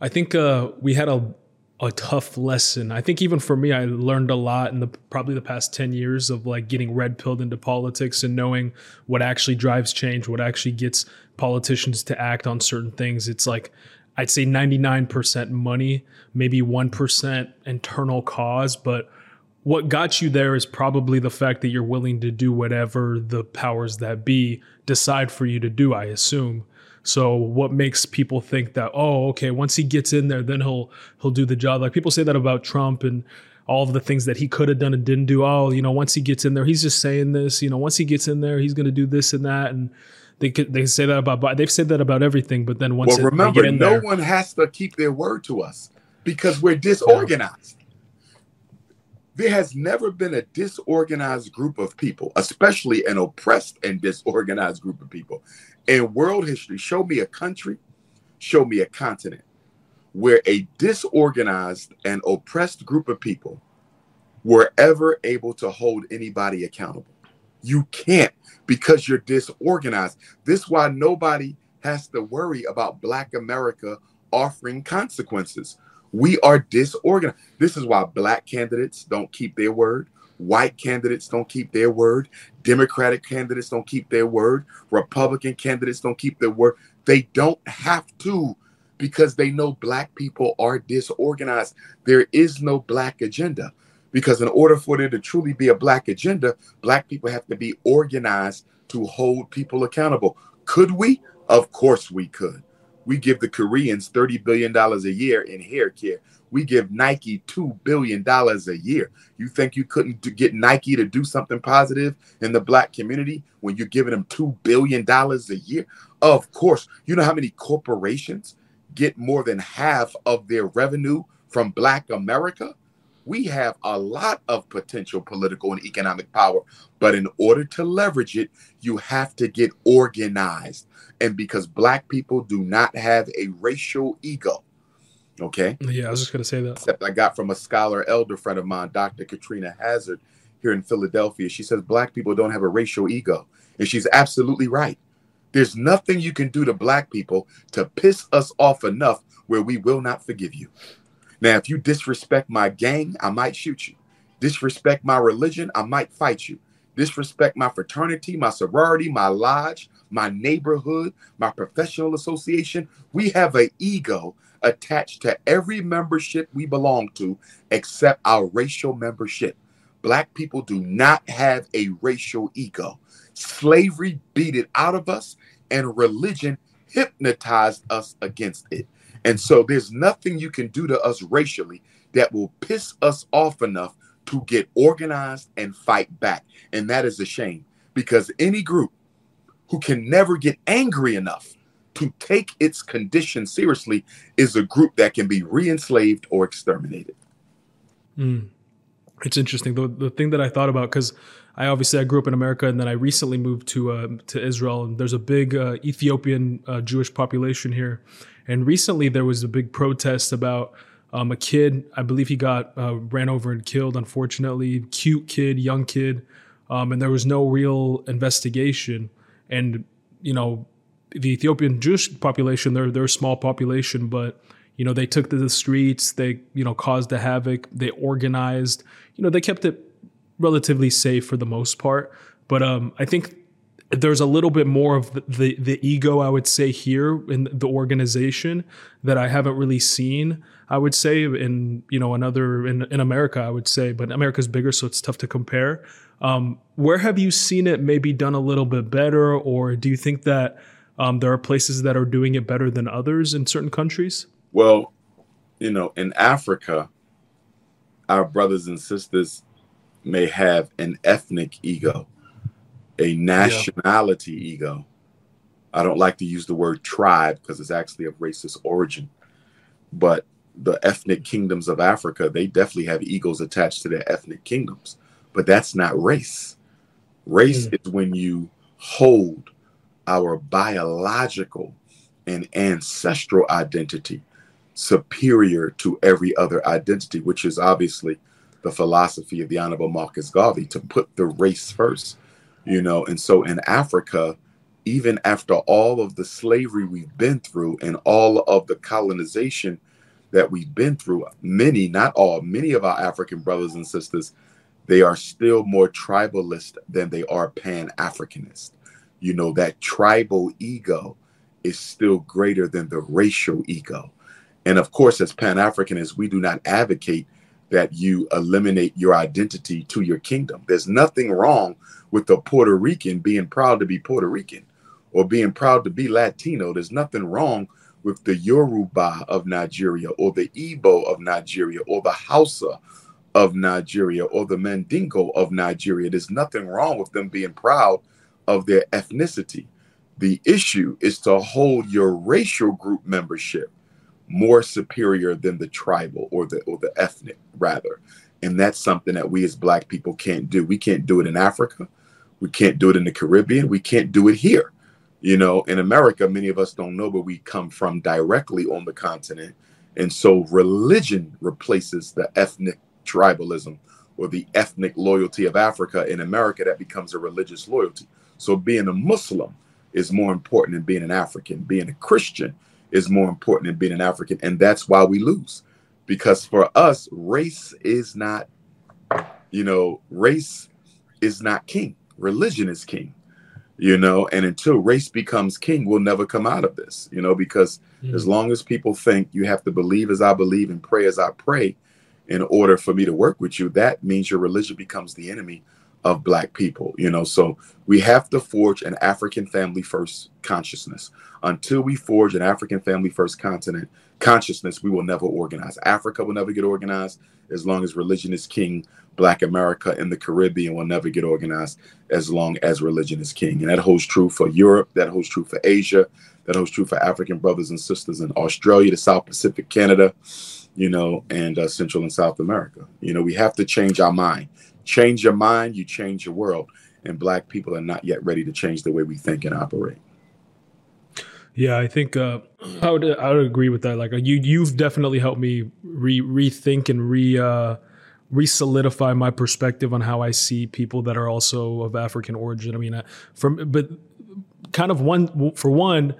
I think uh, we had a a tough lesson. I think even for me, I learned a lot in the probably the past 10 years of like getting red pilled into politics and knowing what actually drives change, what actually gets politicians to act on certain things. It's like I'd say 99% money, maybe 1% internal cause, but what got you there is probably the fact that you're willing to do whatever the powers that be decide for you to do, I assume. So what makes people think that oh okay once he gets in there then he'll he'll do the job like people say that about Trump and all of the things that he could have done and didn't do oh you know once he gets in there he's just saying this you know once he gets in there he's going to do this and that and they could they say that about they've said that about everything but then once well it, remember no there, one has to keep their word to us because we're disorganized. There has never been a disorganized group of people, especially an oppressed and disorganized group of people. In world history, show me a country, show me a continent where a disorganized and oppressed group of people were ever able to hold anybody accountable. You can't because you're disorganized. This is why nobody has to worry about Black America offering consequences. We are disorganized. This is why Black candidates don't keep their word. White candidates don't keep their word. Democratic candidates don't keep their word. Republican candidates don't keep their word. They don't have to because they know black people are disorganized. There is no black agenda because in order for there to truly be a black agenda, black people have to be organized to hold people accountable. Could we? Of course we could. We give the Koreans $30 billion a year in hair care. We give Nike $2 billion a year. You think you couldn't get Nike to do something positive in the black community when you're giving them $2 billion a year? Of course. You know how many corporations get more than half of their revenue from black America? We have a lot of potential political and economic power, but in order to leverage it, you have to get organized. And because black people do not have a racial ego, Okay. Yeah, I was just going to say that. Except I got from a scholar elder friend of mine, Dr. Katrina Hazard, here in Philadelphia. She says black people don't have a racial ego. And she's absolutely right. There's nothing you can do to black people to piss us off enough where we will not forgive you. Now, if you disrespect my gang, I might shoot you. Disrespect my religion, I might fight you. Disrespect my fraternity, my sorority, my lodge, my neighborhood, my professional association. We have an ego attached to every membership we belong to except our racial membership. Black people do not have a racial ego. Slavery beat it out of us, and religion hypnotized us against it. And so there's nothing you can do to us racially that will piss us off enough to get organized and fight back. And that is a shame because any group who can never get angry enough to take its condition seriously is a group that can be re-enslaved or exterminated. Mm. It's interesting. The, the thing that I thought about because I obviously I grew up in America and then I recently moved to uh, to Israel and there's a big uh, Ethiopian uh, Jewish population here, and recently there was a big protest about um, a kid. I believe he got uh, ran over and killed. Unfortunately, cute kid, young kid, um, and there was no real investigation. And you know, the Ethiopian Jewish population, they're they're a small population, but you know they took to the streets, they you know caused the havoc, they organized, you know they kept it relatively safe for the most part. But um, I think there's a little bit more of the, the, the ego I would say here in the organization that I haven't really seen. I would say in you know another in in America I would say, but America's bigger, so it's tough to compare. Um, where have you seen it maybe done a little bit better, or do you think that um, there are places that are doing it better than others in certain countries. Well, you know, in Africa, our brothers and sisters may have an ethnic ego, a nationality yeah. ego. I don't like to use the word tribe because it's actually of racist origin, but the ethnic kingdoms of Africa, they definitely have egos attached to their ethnic kingdoms, but that's not race. Race mm. is when you hold our biological and ancestral identity superior to every other identity, which is obviously the philosophy of the Honorable Marcus Garvey to put the race first, you know. And so in Africa, even after all of the slavery we've been through and all of the colonization that we've been through, many, not all, many of our African brothers and sisters, they are still more tribalist than they are pan Africanist. You know, that tribal ego is still greater than the racial ego. And of course, as pan Africanists, we do not advocate that you eliminate your identity to your kingdom. There's nothing wrong with the Puerto Rican being proud to be Puerto Rican or being proud to be Latino. There's nothing wrong with the Yoruba of Nigeria or the Igbo of Nigeria or the Hausa of Nigeria or the Mandingo of Nigeria. There's nothing wrong with them being proud of their ethnicity. The issue is to hold your racial group membership more superior than the tribal or the or the ethnic rather. And that's something that we as black people can't do. We can't do it in africa. We can't do it in the caribbean. We can't do it here. You know in america many of us don't know but we come from directly on the continent. And so religion replaces the ethnic tribalism or the ethnic loyalty of africa in america that becomes a religious loyalty. So being a muslim is more important than being an african. Being a christian is more important than being an African. And that's why we lose. Because for us, race is not, you know, race is not king. Religion is king, you know, and until race becomes king, we'll never come out of this, you know, because mm. as long as people think you have to believe as I believe and pray as I pray in order for me to work with you, that means your religion becomes the enemy of black people you know? So we have to forge an african family first consciousness. Until we forge an african family first continent consciousness we will never organize. Africa will never get organized as long as religion is king. Black america and the caribbean will never get organized as long as religion is king. And that holds true for europe that holds true for asia that holds true for african brothers and sisters in australia the south pacific canada you know and uh, central and south america. You know we have to change our mind change your mind, you change your world. And black people are not yet ready to change the way we think and operate. Yeah, I think uh, I would I would agree with that. Like you, you've definitely helped me re rethink and re uh, re solidify my perspective on how I see people that are also of African origin. I mean, uh, from but kind of one for one,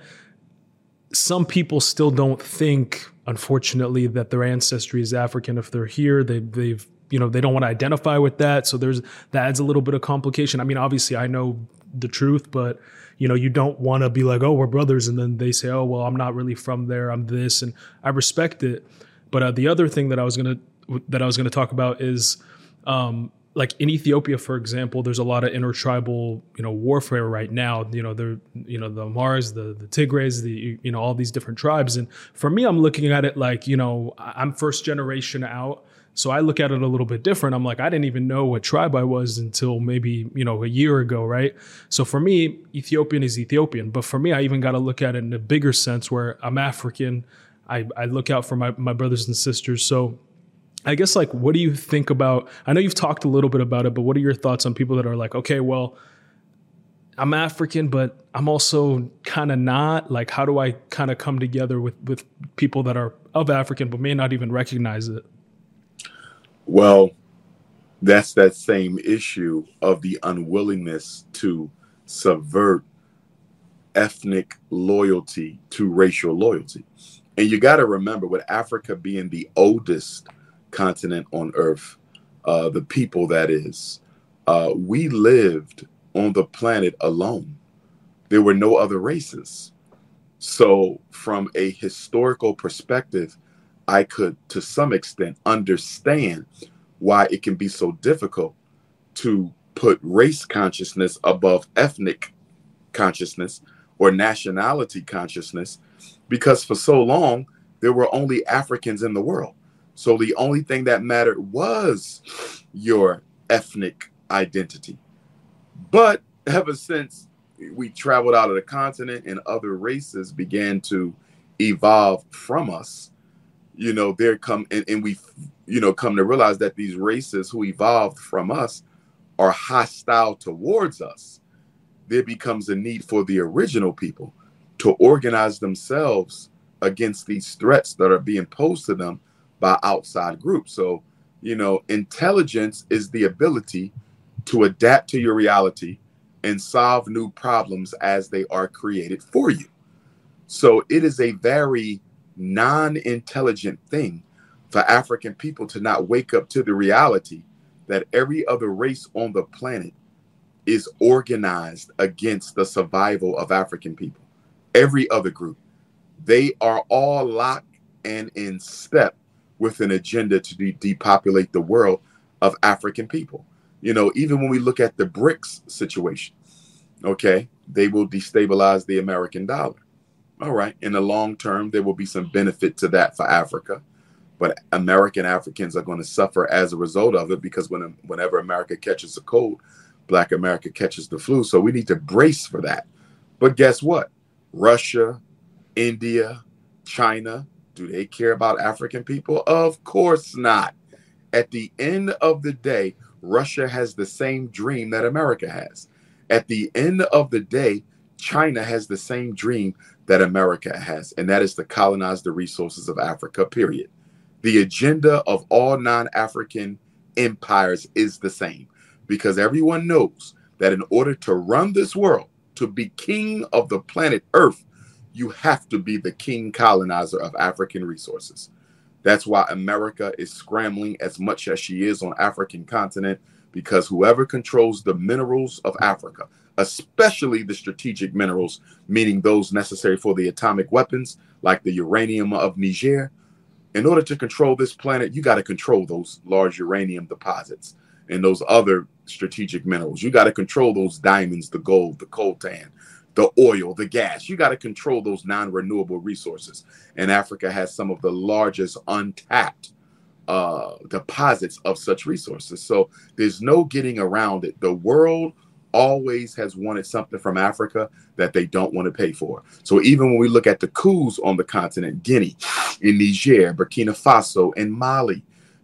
some people still don't think, unfortunately, that their ancestry is African. If they're here, they they've you know they don't want to identify with that so there's that adds a little bit of complication i mean obviously i know the truth but you know you don't want to be like oh we're brothers and then they say oh well i'm not really from there i'm this and i respect it but uh, the other thing that i was going to that i was going to talk about is um, like in Ethiopia, for example, there's a lot of intertribal, you know, warfare right now. You know, there, you know, the Mars, the the Tigrays, the you know, all these different tribes. And for me, I'm looking at it like, you know, I'm first generation out. So I look at it a little bit different. I'm like, I didn't even know what tribe I was until maybe, you know, a year ago, right? So for me, Ethiopian is Ethiopian. But for me, I even got to look at it in a bigger sense where I'm African. I, I look out for my, my brothers and sisters. So I guess like what do you think about I know you've talked a little bit about it, but what are your thoughts on people that are like, okay, well, I'm African, but I'm also kind of not. Like, how do I kind of come together with with people that are of African but may not even recognize it? Well, that's that same issue of the unwillingness to subvert ethnic loyalty to racial loyalty. And you got to remember, with Africa being the oldest continent on earth, uh, the people that is, uh, we lived on the planet alone. There were no other races. So, from a historical perspective, I could, to some extent, understand why it can be so difficult to put race consciousness above ethnic consciousness or nationality consciousness because for so long there were only Africans in the world. So the only thing that mattered was your ethnic identity. But ever since we traveled out of the continent and other races began to evolve from us, you know, they're come and, and we, you know, come to realize that these races who evolved from us are hostile towards us. There becomes a need for the original people to organize themselves against these threats that are being posed to them by outside groups. So, you know, intelligence is the ability to adapt to your reality and solve new problems as they are created for you. So it is a very non intelligent thing for African people to not wake up to the reality that every other race on the planet is organized against the survival of African people. Every other group. They are all locked and in step with an agenda to de- depopulate the world of African people. You know, even when we look at the BRICS situation, okay, they will destabilize the American dollar. All right, in the long term, there will be some benefit to that for Africa, but American Africans are going to suffer as a result of it because when whenever America catches a cold, Black America catches the flu. So we need to brace for that. But guess what? Russia, India, China, do they care about African people? Of course not. At the end of the day, Russia has the same dream that America has. At the end of the day, China has the same dream that America has, and that is to colonize the resources of Africa, period. The agenda of all non African empires is the same because everyone knows that in order to run this world, to be king of the planet Earth, you have to be the king colonizer of African resources. That's why America is scrambling as much as she is on African continent because whoever controls the minerals of Africa, especially the strategic minerals, meaning those necessary for the atomic weapons, like the uranium of Niger, in order to control this planet, you got to control those large uranium deposits and those other strategic minerals. You got to control those diamonds, the gold, the coltan, the oil, the gas. You got to control those non renewable resources. And Africa has some of the largest untapped uh, deposits of such resources. So there's no getting around it. The world always has wanted something from Africa that they don't want to pay for. So even when we look at the coups on the continent, Guinea, in Niger, Burkina Faso, and Mali,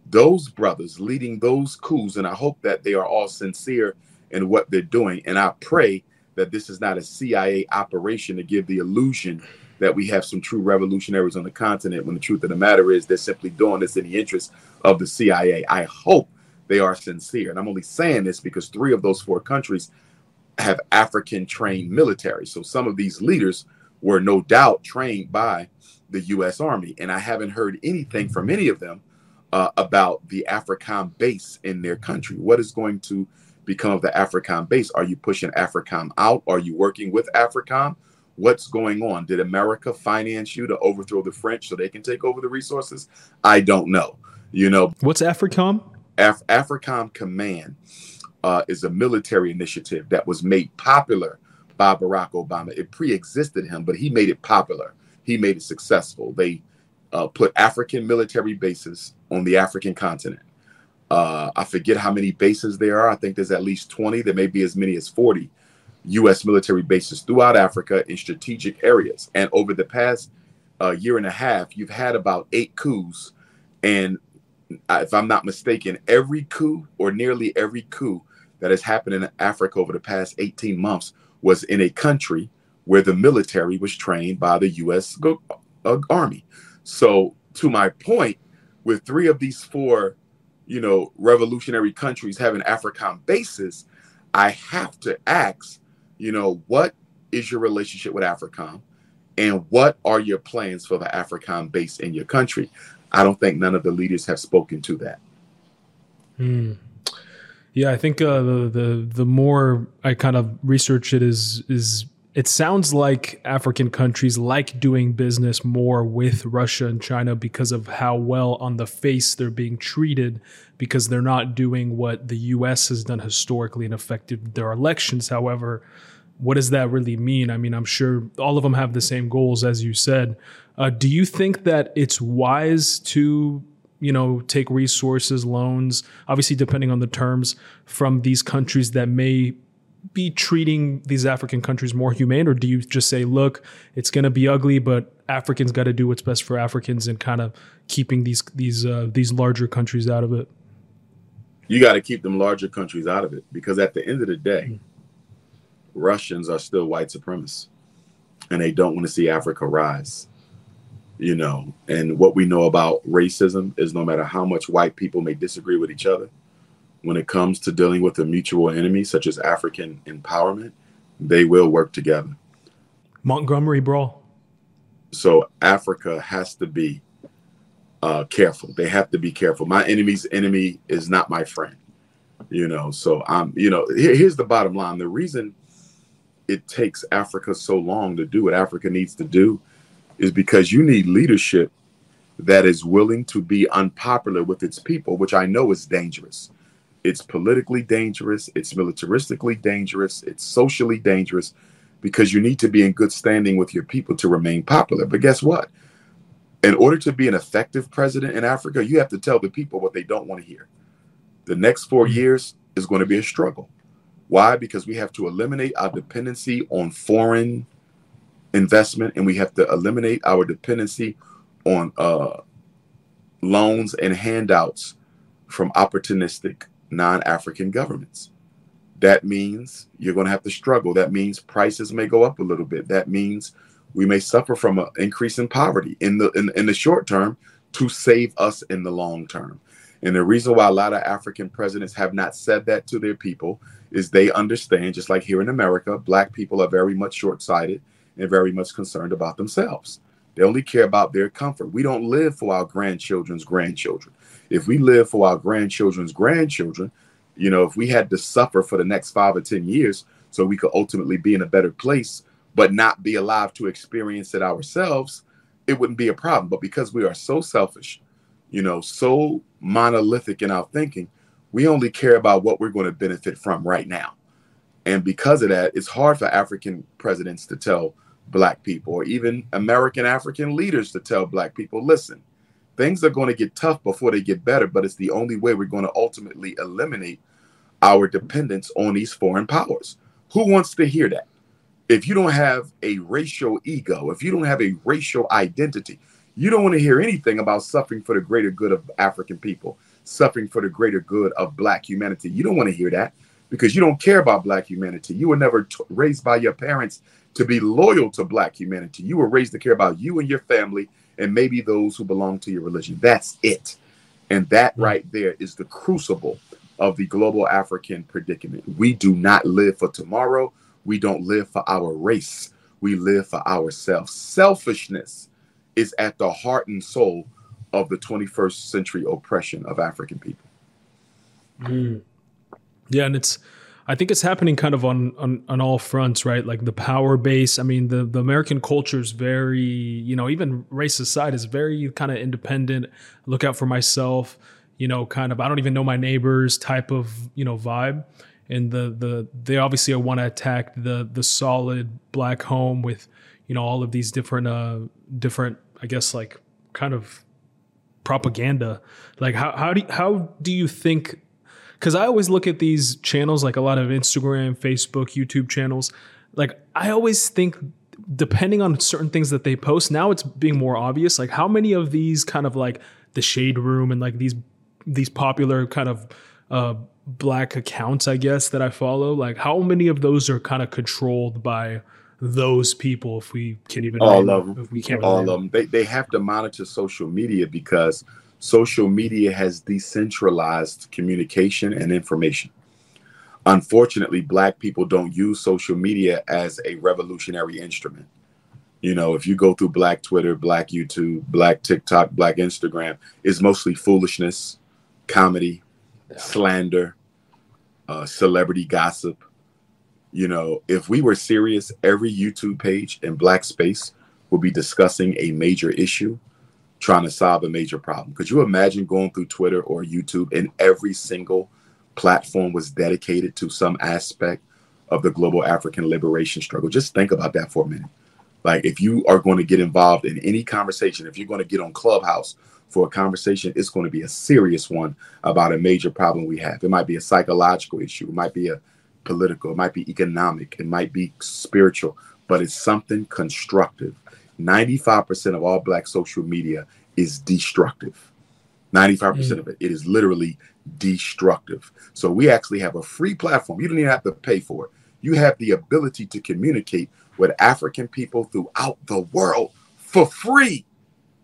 those brothers leading those coups, and I hope that they are all sincere in what they're doing. And I pray that this is not a CIA operation to give the illusion that we have some true revolutionaries on the continent when the truth of the matter is they're simply doing this in the interest of the CIA. I hope they are sincere. And I'm only saying this because three of those four countries have African trained military. So some of these leaders were no doubt trained by the US Army. And I haven't heard anything from any of them uh, about the AFRICOM base in their country. What is going to become of the AFRICOM base? Are you pushing AFRICOM out? Are you working with AFRICOM? What's going on? Did America finance you to overthrow the French so they can take over the resources? I don't know. You know, what's AFRICOM? Af- AFRICOM Command uh, is a military initiative that was made popular by Barack Obama. It pre-existed him, but he made it popular. He made it successful. They uh, put African military bases on the African continent. Uh, I forget how many bases there are. I think there's at least 20. There may be as many as 40 U.S. military bases throughout Africa in strategic areas. And over the past uh, year and a half, you've had about eight coups. And if I'm not mistaken, every coup or nearly every coup that has happened in Africa over the past 18 months was in a country where the military was trained by the U.S. Uh, Army. So, to my point, with three of these four, you know, revolutionary countries having AFRICOM bases, I have to ask, you know, what is your relationship with AFRICOM? And what are your plans for the AFRICOM base in your country? I don't think none of the leaders have spoken to that. Hmm. Yeah, I think uh, the the the more I kind of research it is is it sounds like African countries like doing business more with Russia and China because of how well on the face they're being treated because they're not doing what the US has done historically and affected their elections. However, what does that really mean? I mean, I'm sure all of them have the same goals, as you said. Uh, do you think that it's wise to, you know, take resources, loans, obviously depending on the terms, from these countries that may be treating these African countries more humane, or do you just say, look, it's going to be ugly, but Africans got to do what's best for Africans and kind of keeping these these uh, these larger countries out of it. You got to keep them larger countries out of it because at the end of the day, mm-hmm. Russians are still white supremacists, and they don't want to see Africa rise. You know, and what we know about racism is no matter how much white people may disagree with each other, when it comes to dealing with a mutual enemy such as African empowerment, they will work together. Montgomery Brawl. So Africa has to be uh, careful. They have to be careful. My enemy's enemy is not my friend. You know, so I'm, you know, here, here's the bottom line. The reason it takes Africa so long to do what Africa needs to do is because you need leadership that is willing to be unpopular with its people, which I know is dangerous. It's politically dangerous, it's militaristically dangerous, it's socially dangerous because you need to be in good standing with your people to remain popular. But guess what? In order to be an effective president in Africa, you have to tell the people what they don't want to hear. The next four mm-hmm. years is going to be a struggle. Why? Because we have to eliminate our dependency on foreign investment and we have to eliminate our dependency on uh, loans and handouts from opportunistic non-African governments. That means you're going to have to struggle. That means prices may go up a little bit. That means we may suffer from an increase in poverty in the in, in the short term to save us in the long term. And the reason why a lot of African presidents have not said that to their people is they understand, just like here in America, black people are very much short sighted and very much concerned about themselves. They only care about their comfort. We don't live for our grandchildren's grandchildren if we live for our grandchildren's grandchildren, you know, if we had to suffer for the next five or 10 years so we could ultimately be in a better place, but not be alive to experience it ourselves, it wouldn't be a problem. But because we are so selfish, you know, so monolithic in our thinking, we only care about what we're going to benefit from right now. And because of that, it's hard for African presidents to tell Black people or even American African leaders to tell Black people, listen, things are going to get tough before they get better, but it's the only way we're going to ultimately eliminate our dependence on these foreign powers. Who wants to hear that? If you don't have a racial ego, if you don't have a racial identity, you don't want to hear anything about suffering for the greater good of African people, suffering for the greater good of Black humanity. You don't want to hear that because you don't care about Black humanity. You were never t- raised by your parents to be loyal to Black humanity. You were raised to care about you and your family and maybe those who belong to your religion. That's it. And that hmm. right there is the crucible of the global African predicament. We do not live for tomorrow. We don't live for our race. We live for ourselves. Selfishness is at the heart and soul of the 21st century oppression of African people. Mm. Yeah, and it's I think it's happening kind of on, on on all fronts, right? Like the power base. I mean, the the American culture is very, you know, even race aside, is very kind of independent. Look out for myself, you know, kind of. I don't even know my neighbors type of you know vibe. And the the they obviously want to attack the the solid black home with you know all of these different uh different I guess like kind of propaganda. Like how how do how do you think because I always look at these channels, like a lot of Instagram, Facebook, YouTube channels. Like I always think, depending on certain things that they post, now it's being more obvious. Like how many of these kind of like the shade room and like these these popular kind of uh, black accounts, I guess that I follow. Like how many of those are kind of controlled by those people if we can even all of them if we can't all of them they, they have to monitor social media because social media has decentralized communication and information. Unfortunately, Black people don't use social media as a revolutionary instrument. You know, if you go through Black Twitter, Black YouTube, Black TikTok, Black Instagram, it's mostly foolishness, comedy, yeah. slander, uh, celebrity gossip. You know, if we were serious, every YouTube page in Black space would be discussing a major issue trying to solve a major problem. Could you imagine going through Twitter or YouTube and every single platform was dedicated to some aspect of the global African liberation struggle? Just think about that for a minute. Like, if you are going to get involved in any conversation, if you're going to get on Clubhouse for a conversation, it's going to be a serious one about a major problem we have. It might be a psychological issue, it might be a political, it might be economic, it might be spiritual, but it's something constructive 95% of all black social media is destructive. 95% mm. of it. It is literally destructive. So we actually have a free platform. You don't even have to pay for it. You have the ability to communicate with African people throughout the world for free.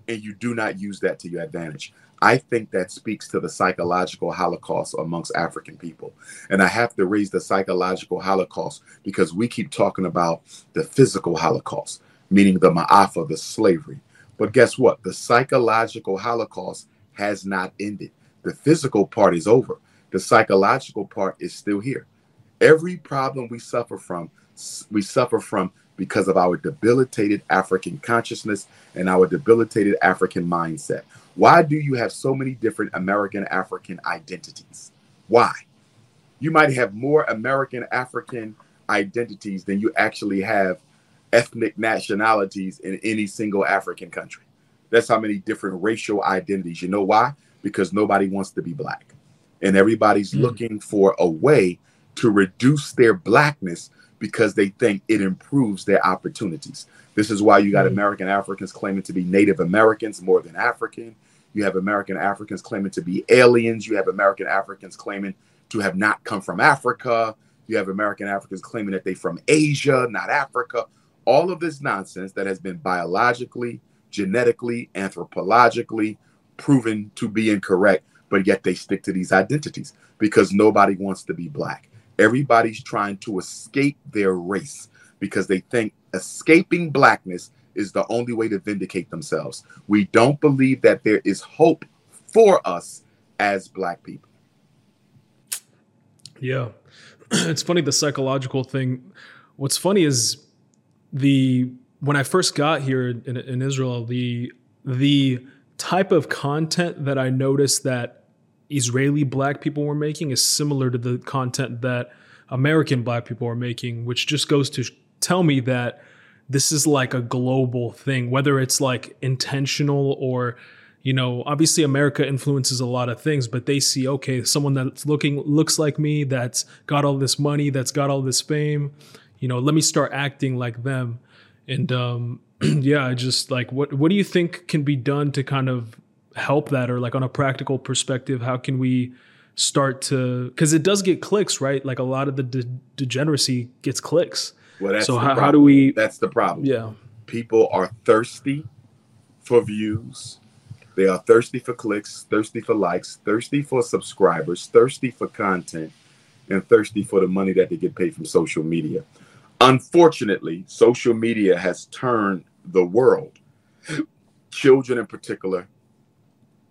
And you do not use that to your advantage. I think that speaks to the psychological holocaust amongst African people. And I have to raise the psychological holocaust because we keep talking about the physical holocaust, meaning the ma'afa, the slavery. But guess what? The psychological holocaust has not ended. The physical part is over. The psychological part is still here. Every problem we suffer from, we suffer from because of our debilitated African consciousness and our debilitated African mindset. Why do you have so many different American African identities? Why? You might have more American African identities than you actually have ethnic nationalities in any single African country. That's how many different racial identities. You know why? Because nobody wants to be black. And everybody's mm. looking for a way to reduce their blackness because they think it improves their opportunities. This is why you got mm-hmm. American Africans claiming to be Native Americans more than African. You have American Africans claiming to be aliens. You have American Africans claiming to have not come from Africa. You have American Africans claiming that they're from Asia, not Africa. All of this nonsense that has been biologically, genetically, anthropologically proven to be incorrect, but yet they stick to these identities because nobody wants to be black. Everybody's trying to escape their race because they think escaping blackness is the only way to vindicate themselves. We don't believe that there is hope for us as black people. Yeah. It's funny the psychological thing. What's funny is the when I first got here in, in Israel, the the type of content that I noticed that Israeli black people were making is similar to the content that American black people are making, which just goes to tell me that this is like a global thing, whether it's like intentional or you know obviously america influences a lot of things but they see okay someone that's looking looks like me that's got all this money that's got all this fame you know let me start acting like them and um yeah just like what what do you think can be done to kind of help that or like on a practical perspective how can we start to because it does get clicks right like a lot of the de- degeneracy gets clicks well, that's so how, how, do we? That's the problem. Yeah, people are thirsty for views. They are thirsty for clicks, thirsty for likes, thirsty for subscribers, thirsty for content, and thirsty for the money that they get paid from social media. Unfortunately, social media has turned the world, children in particular,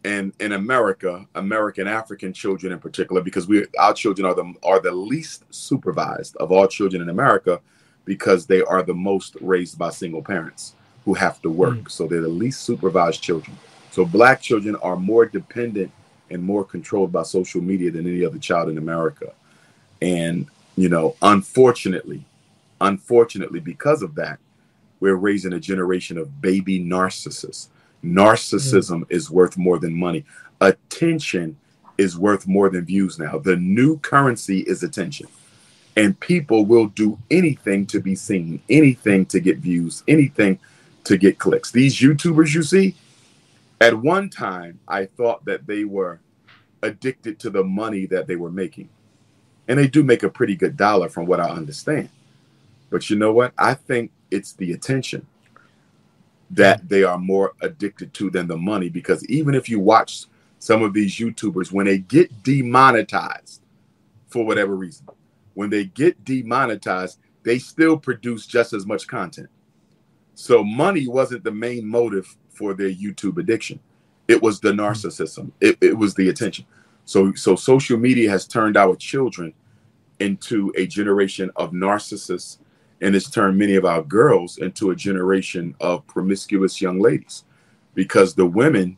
and in America, American African children in particular, because we our children are the are the least supervised of all children in America because they are the most raised by single parents who have to work. Mm. So they're the least supervised children. So black children are more dependent and more controlled by social media than any other child in America. And, you know, unfortunately, unfortunately, because of that, we're raising a generation of baby narcissists. Narcissism mm. is worth more than money. Attention is worth more than views now. The new currency is attention and people will do anything to be seen, anything to get views, anything to get clicks. These YouTubers you see, at one time, I thought that they were addicted to the money that they were making. And they do make a pretty good dollar from what I understand. But you know what? I think it's the attention that mm. they are more addicted to than the money because even if you watch some of these YouTubers, when they get demonetized for whatever reason, when they get demonetized, they still produce just as much content. So money wasn't the main motive for their YouTube addiction. It was the mm. narcissism. It, it was the attention. So so social media has turned our children into a generation of narcissists and it's turned many of our girls into a generation of promiscuous young ladies because the women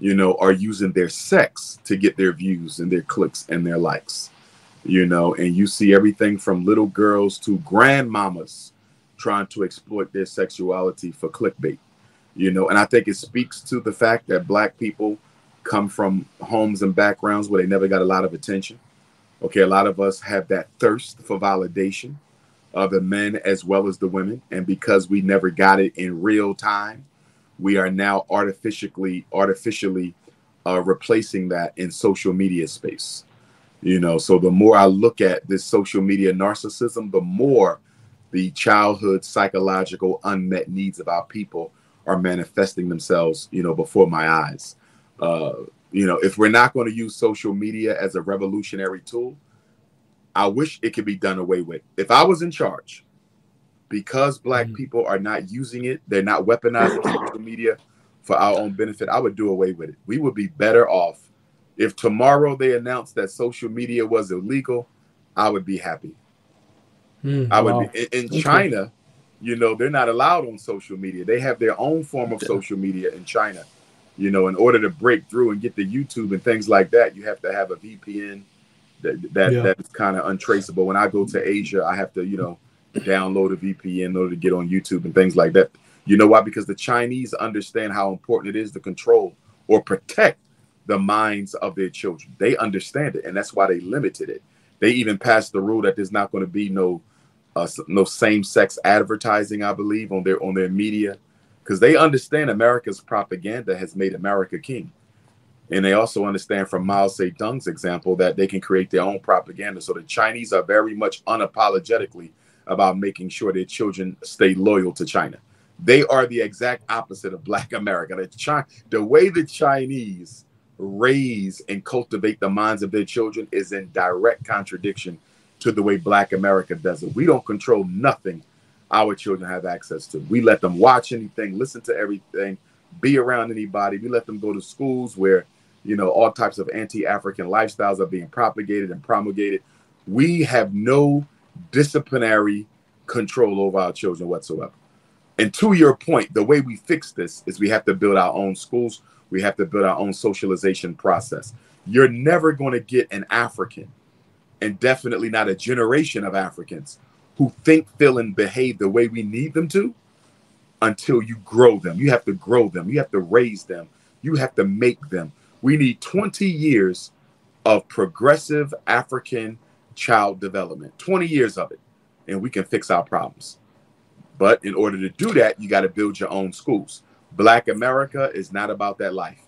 you know are using their sex to get their views and their clicks and their likes you know, and you see everything from little girls to grandmamas trying to exploit their sexuality for clickbait, you know, and I think it speaks to the fact that black people come from homes and backgrounds where they never got a lot of attention. Okay, a lot of us have that thirst for validation. Uh, the men as well as the women. And because we never got it in real time, we are now artificially artificially uh, replacing that in social media space. You know, so the more I look at this social media narcissism, the more the childhood psychological unmet needs of our people are manifesting themselves, you know, before my eyes. Uh, you know, if we're not going to use social media as a revolutionary tool, I wish it could be done away with. If I was in charge, because black mm-hmm. people are not using it, they're not weaponizing social media for our own benefit, I would do away with it. We would be better off if tomorrow they announced that social media was illegal. I would be happy. Mm, I would wow. be in, in China. You know, they're not allowed on social media. They have their own form of social media in China. You know, in order to break through and get the YouTube and things like that, you have to have a VPN that that, yeah. that is kind of untraceable. When I go to Asia, I have to, you know, download a VPN in order to get on YouTube and things like that. You know why? Because the Chinese understand how important it is to control or protect the minds of their children. They understand it, and that's why they limited it. They even passed the rule that there's not going to be no uh, no same-sex advertising, I believe, on their on their media, because they understand America's propaganda has made America king, and they also understand from Mao Zedong's example that they can create their own propaganda. So the Chinese are very much unapologetically about making sure their children stay loyal to China. They are the exact opposite of Black America. The, the way the Chinese raise and cultivate the minds of their children is in direct contradiction to the way Black America does it. We don't control nothing our children have access to. We let them watch anything, listen to everything, be around anybody. We let them go to schools where, you know, all types of anti African lifestyles are being propagated and promulgated. We have no disciplinary control over our children whatsoever. And to your point, the way we fix this is we have to build our own schools. We have to build our own socialization process. You're never going to get an African, and definitely not a generation of Africans who think, feel, and behave the way we need them to until you grow them. You have to grow them. You have to raise them. You have to make them. We need 20 years of progressive African child development, 20 years of it, and we can fix our problems. But in order to do that, you got to build your own schools. Black America is not about that life.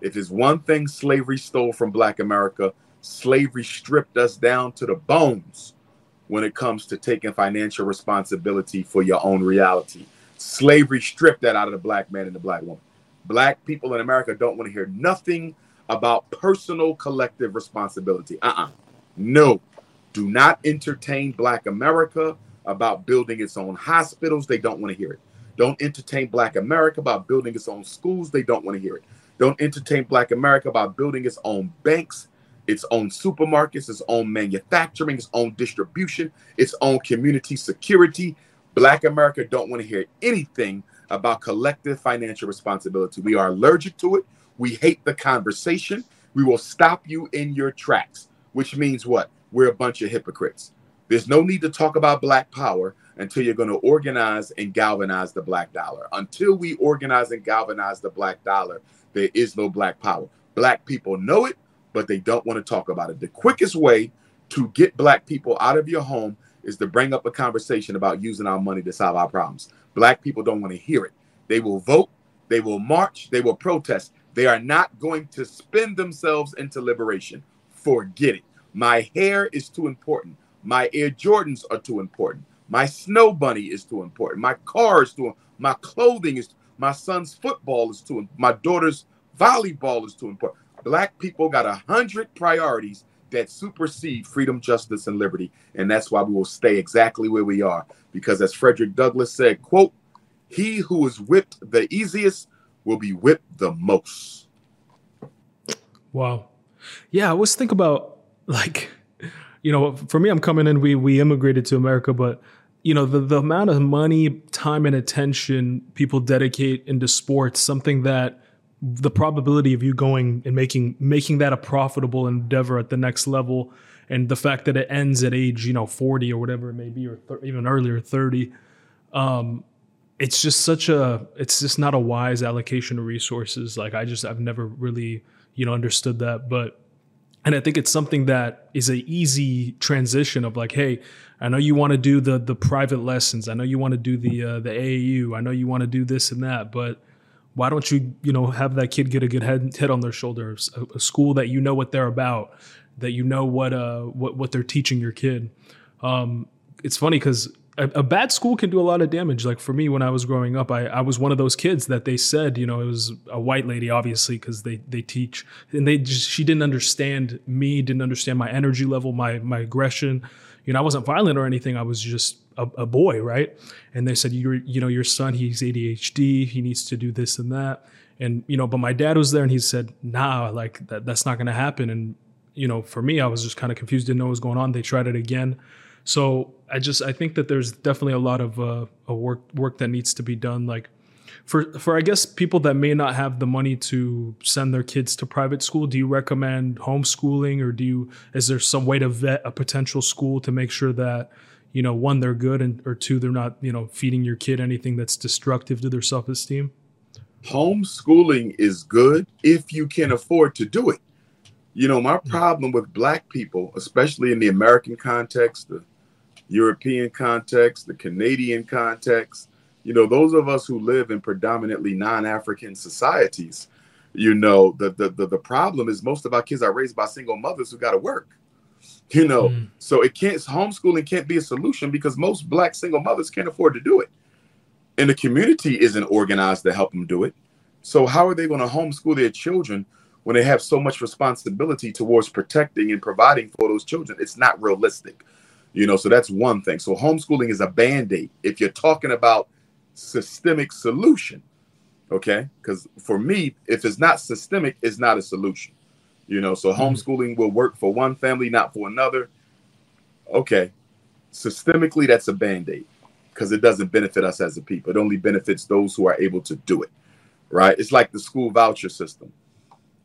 If it's one thing slavery stole from Black America, slavery stripped us down to the bones when it comes to taking financial responsibility for your own reality. Slavery stripped that out of the black man and the black woman. Black people in America don't want to hear nothing about personal collective responsibility. Uh uh No. Do not entertain Black America about building its own hospitals. They don't want to hear it. Don't entertain Black America about building its own schools. They don't want to hear it. Don't entertain Black America about building its own banks, its own supermarkets, its own manufacturing, its own distribution, its own community security. Black America don't want to hear anything about collective financial responsibility. We are allergic to it. We hate the conversation. We will stop you in your tracks, which means what? we're a bunch of hypocrites. There's no need to talk about black power until you're going to organize and galvanize the black dollar. Until we organize and galvanize the black dollar, there is no black power. Black people know it, but they don't want to talk about it. The quickest way to get black people out of your home is to bring up a conversation about using our money to solve our problems. Black people don't want to hear it. They will vote, they will march, they will protest. They are not going to spend themselves into liberation. Forget it. My hair is too important. My Air Jordans are too important. My snow bunny is too important. My car is too my clothing is my son's football is too my daughter's volleyball is too important. Black people got a hundred priorities that supersede freedom, justice, and liberty. And that's why we will stay exactly where we are. Because as Frederick Douglass said, quote, he who is whipped the easiest will be whipped the most. Wow. Yeah, I was think about like you know for me i'm coming in we we immigrated to america but you know the, the amount of money time and attention people dedicate into sports something that the probability of you going and making making that a profitable endeavor at the next level and the fact that it ends at age you know 40 or whatever it may be or th- even earlier 30 um it's just such a it's just not a wise allocation of resources like i just i've never really you know understood that but and I think it's something that is an easy transition of like, hey, I know you want to do the the private lessons. I know you want to do the uh, the AAU. I know you want to do this and that, but why don't you you know have that kid get a good head head on their shoulders? A, a school that you know what they're about, that you know what uh what what they're teaching your kid. Um, it's funny because a, a, bad school can do a lot of damage. Like for me, when I was growing up, I, I was one of those kids that they said, you know, it was a white lady, obviously, because they they teach, and they just she didn't understand me, didn't understand my energy level, my my aggression. You know, I wasn't violent or anything. I was just a, a boy, right? And they said, you you know, your son, he's ADHD, he needs to do this and that. And you know, but my dad was there, and he said, nah, like that, that's not going to happen. And you know, for me, I was just kind of confused, didn't know what was going on. They tried it again so I just I think that there's definitely a lot of uh, a work work that needs to be done. Like for for I guess people that may not have the money to send their kids to private school, do you recommend homeschooling or do you is there some way to vet a potential school to make sure that you know one they're good and or two they're not you know feeding your kid anything that's destructive to their self esteem? Homeschooling is good if you can afford to do it. You know, my problem with black people, especially in the American context, the European context, the Canadian context. You know, those of us who live in predominantly non-African societies, you know, the the the, the problem is most of our kids are raised by single mothers who got to work. You know, mm. so it can't homeschooling can't be a solution because most black single mothers can't afford to do it. And the community isn't organized to help them do it. So how are they going to homeschool their children when they have so much responsibility towards protecting and providing for those children? It's not realistic. You know, so that's one thing. So homeschooling is a band-aid. If you're talking about systemic solution, okay? Because for me, if it's not systemic, it's not a solution. You know, so mm-hmm. homeschooling will work for one family, not for another. Okay. Systemically, that's a band-aid because it doesn't benefit us as a people. It only benefits those who are able to do it. Right. It's like the school voucher system.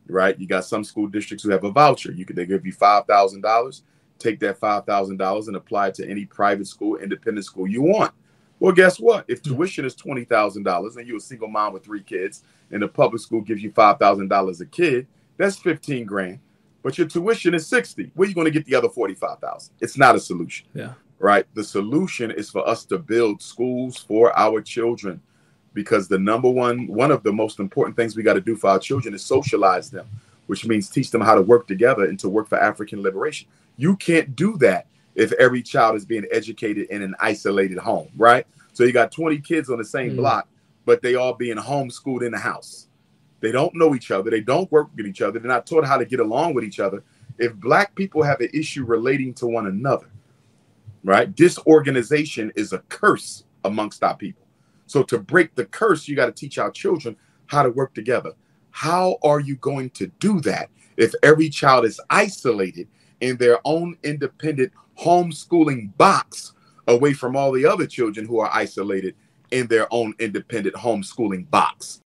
Right. You got some school districts who have a voucher. You can they give you five thousand dollars take that $5,000 and apply it to any private school, independent school you want. Well, guess what? If tuition is $20,000 and you're a single mom with three kids and the public school gives you $5,000 a kid, that's 15 grand. But your tuition is 60. Where are you going to get the other 45,000? It's not a solution. Yeah. Right? The solution is for us to build schools for our children because the number one one of the most important things we got to do for our children is socialize them, which means teach them how to work together and to work for African liberation. You can't do that if every child is being educated in an isolated home, right? So you got 20 kids on the same mm. block, but they all being homeschooled in the house. They don't know each other. They don't work with each other. They're not taught how to get along with each other. If black people have an issue relating to one another, right? Disorganization is a curse amongst our people. So to break the curse, you got to teach our children how to work together. How are you going to do that if every child is isolated in their own independent homeschooling box away from all the other children who are isolated in their own independent homeschooling box.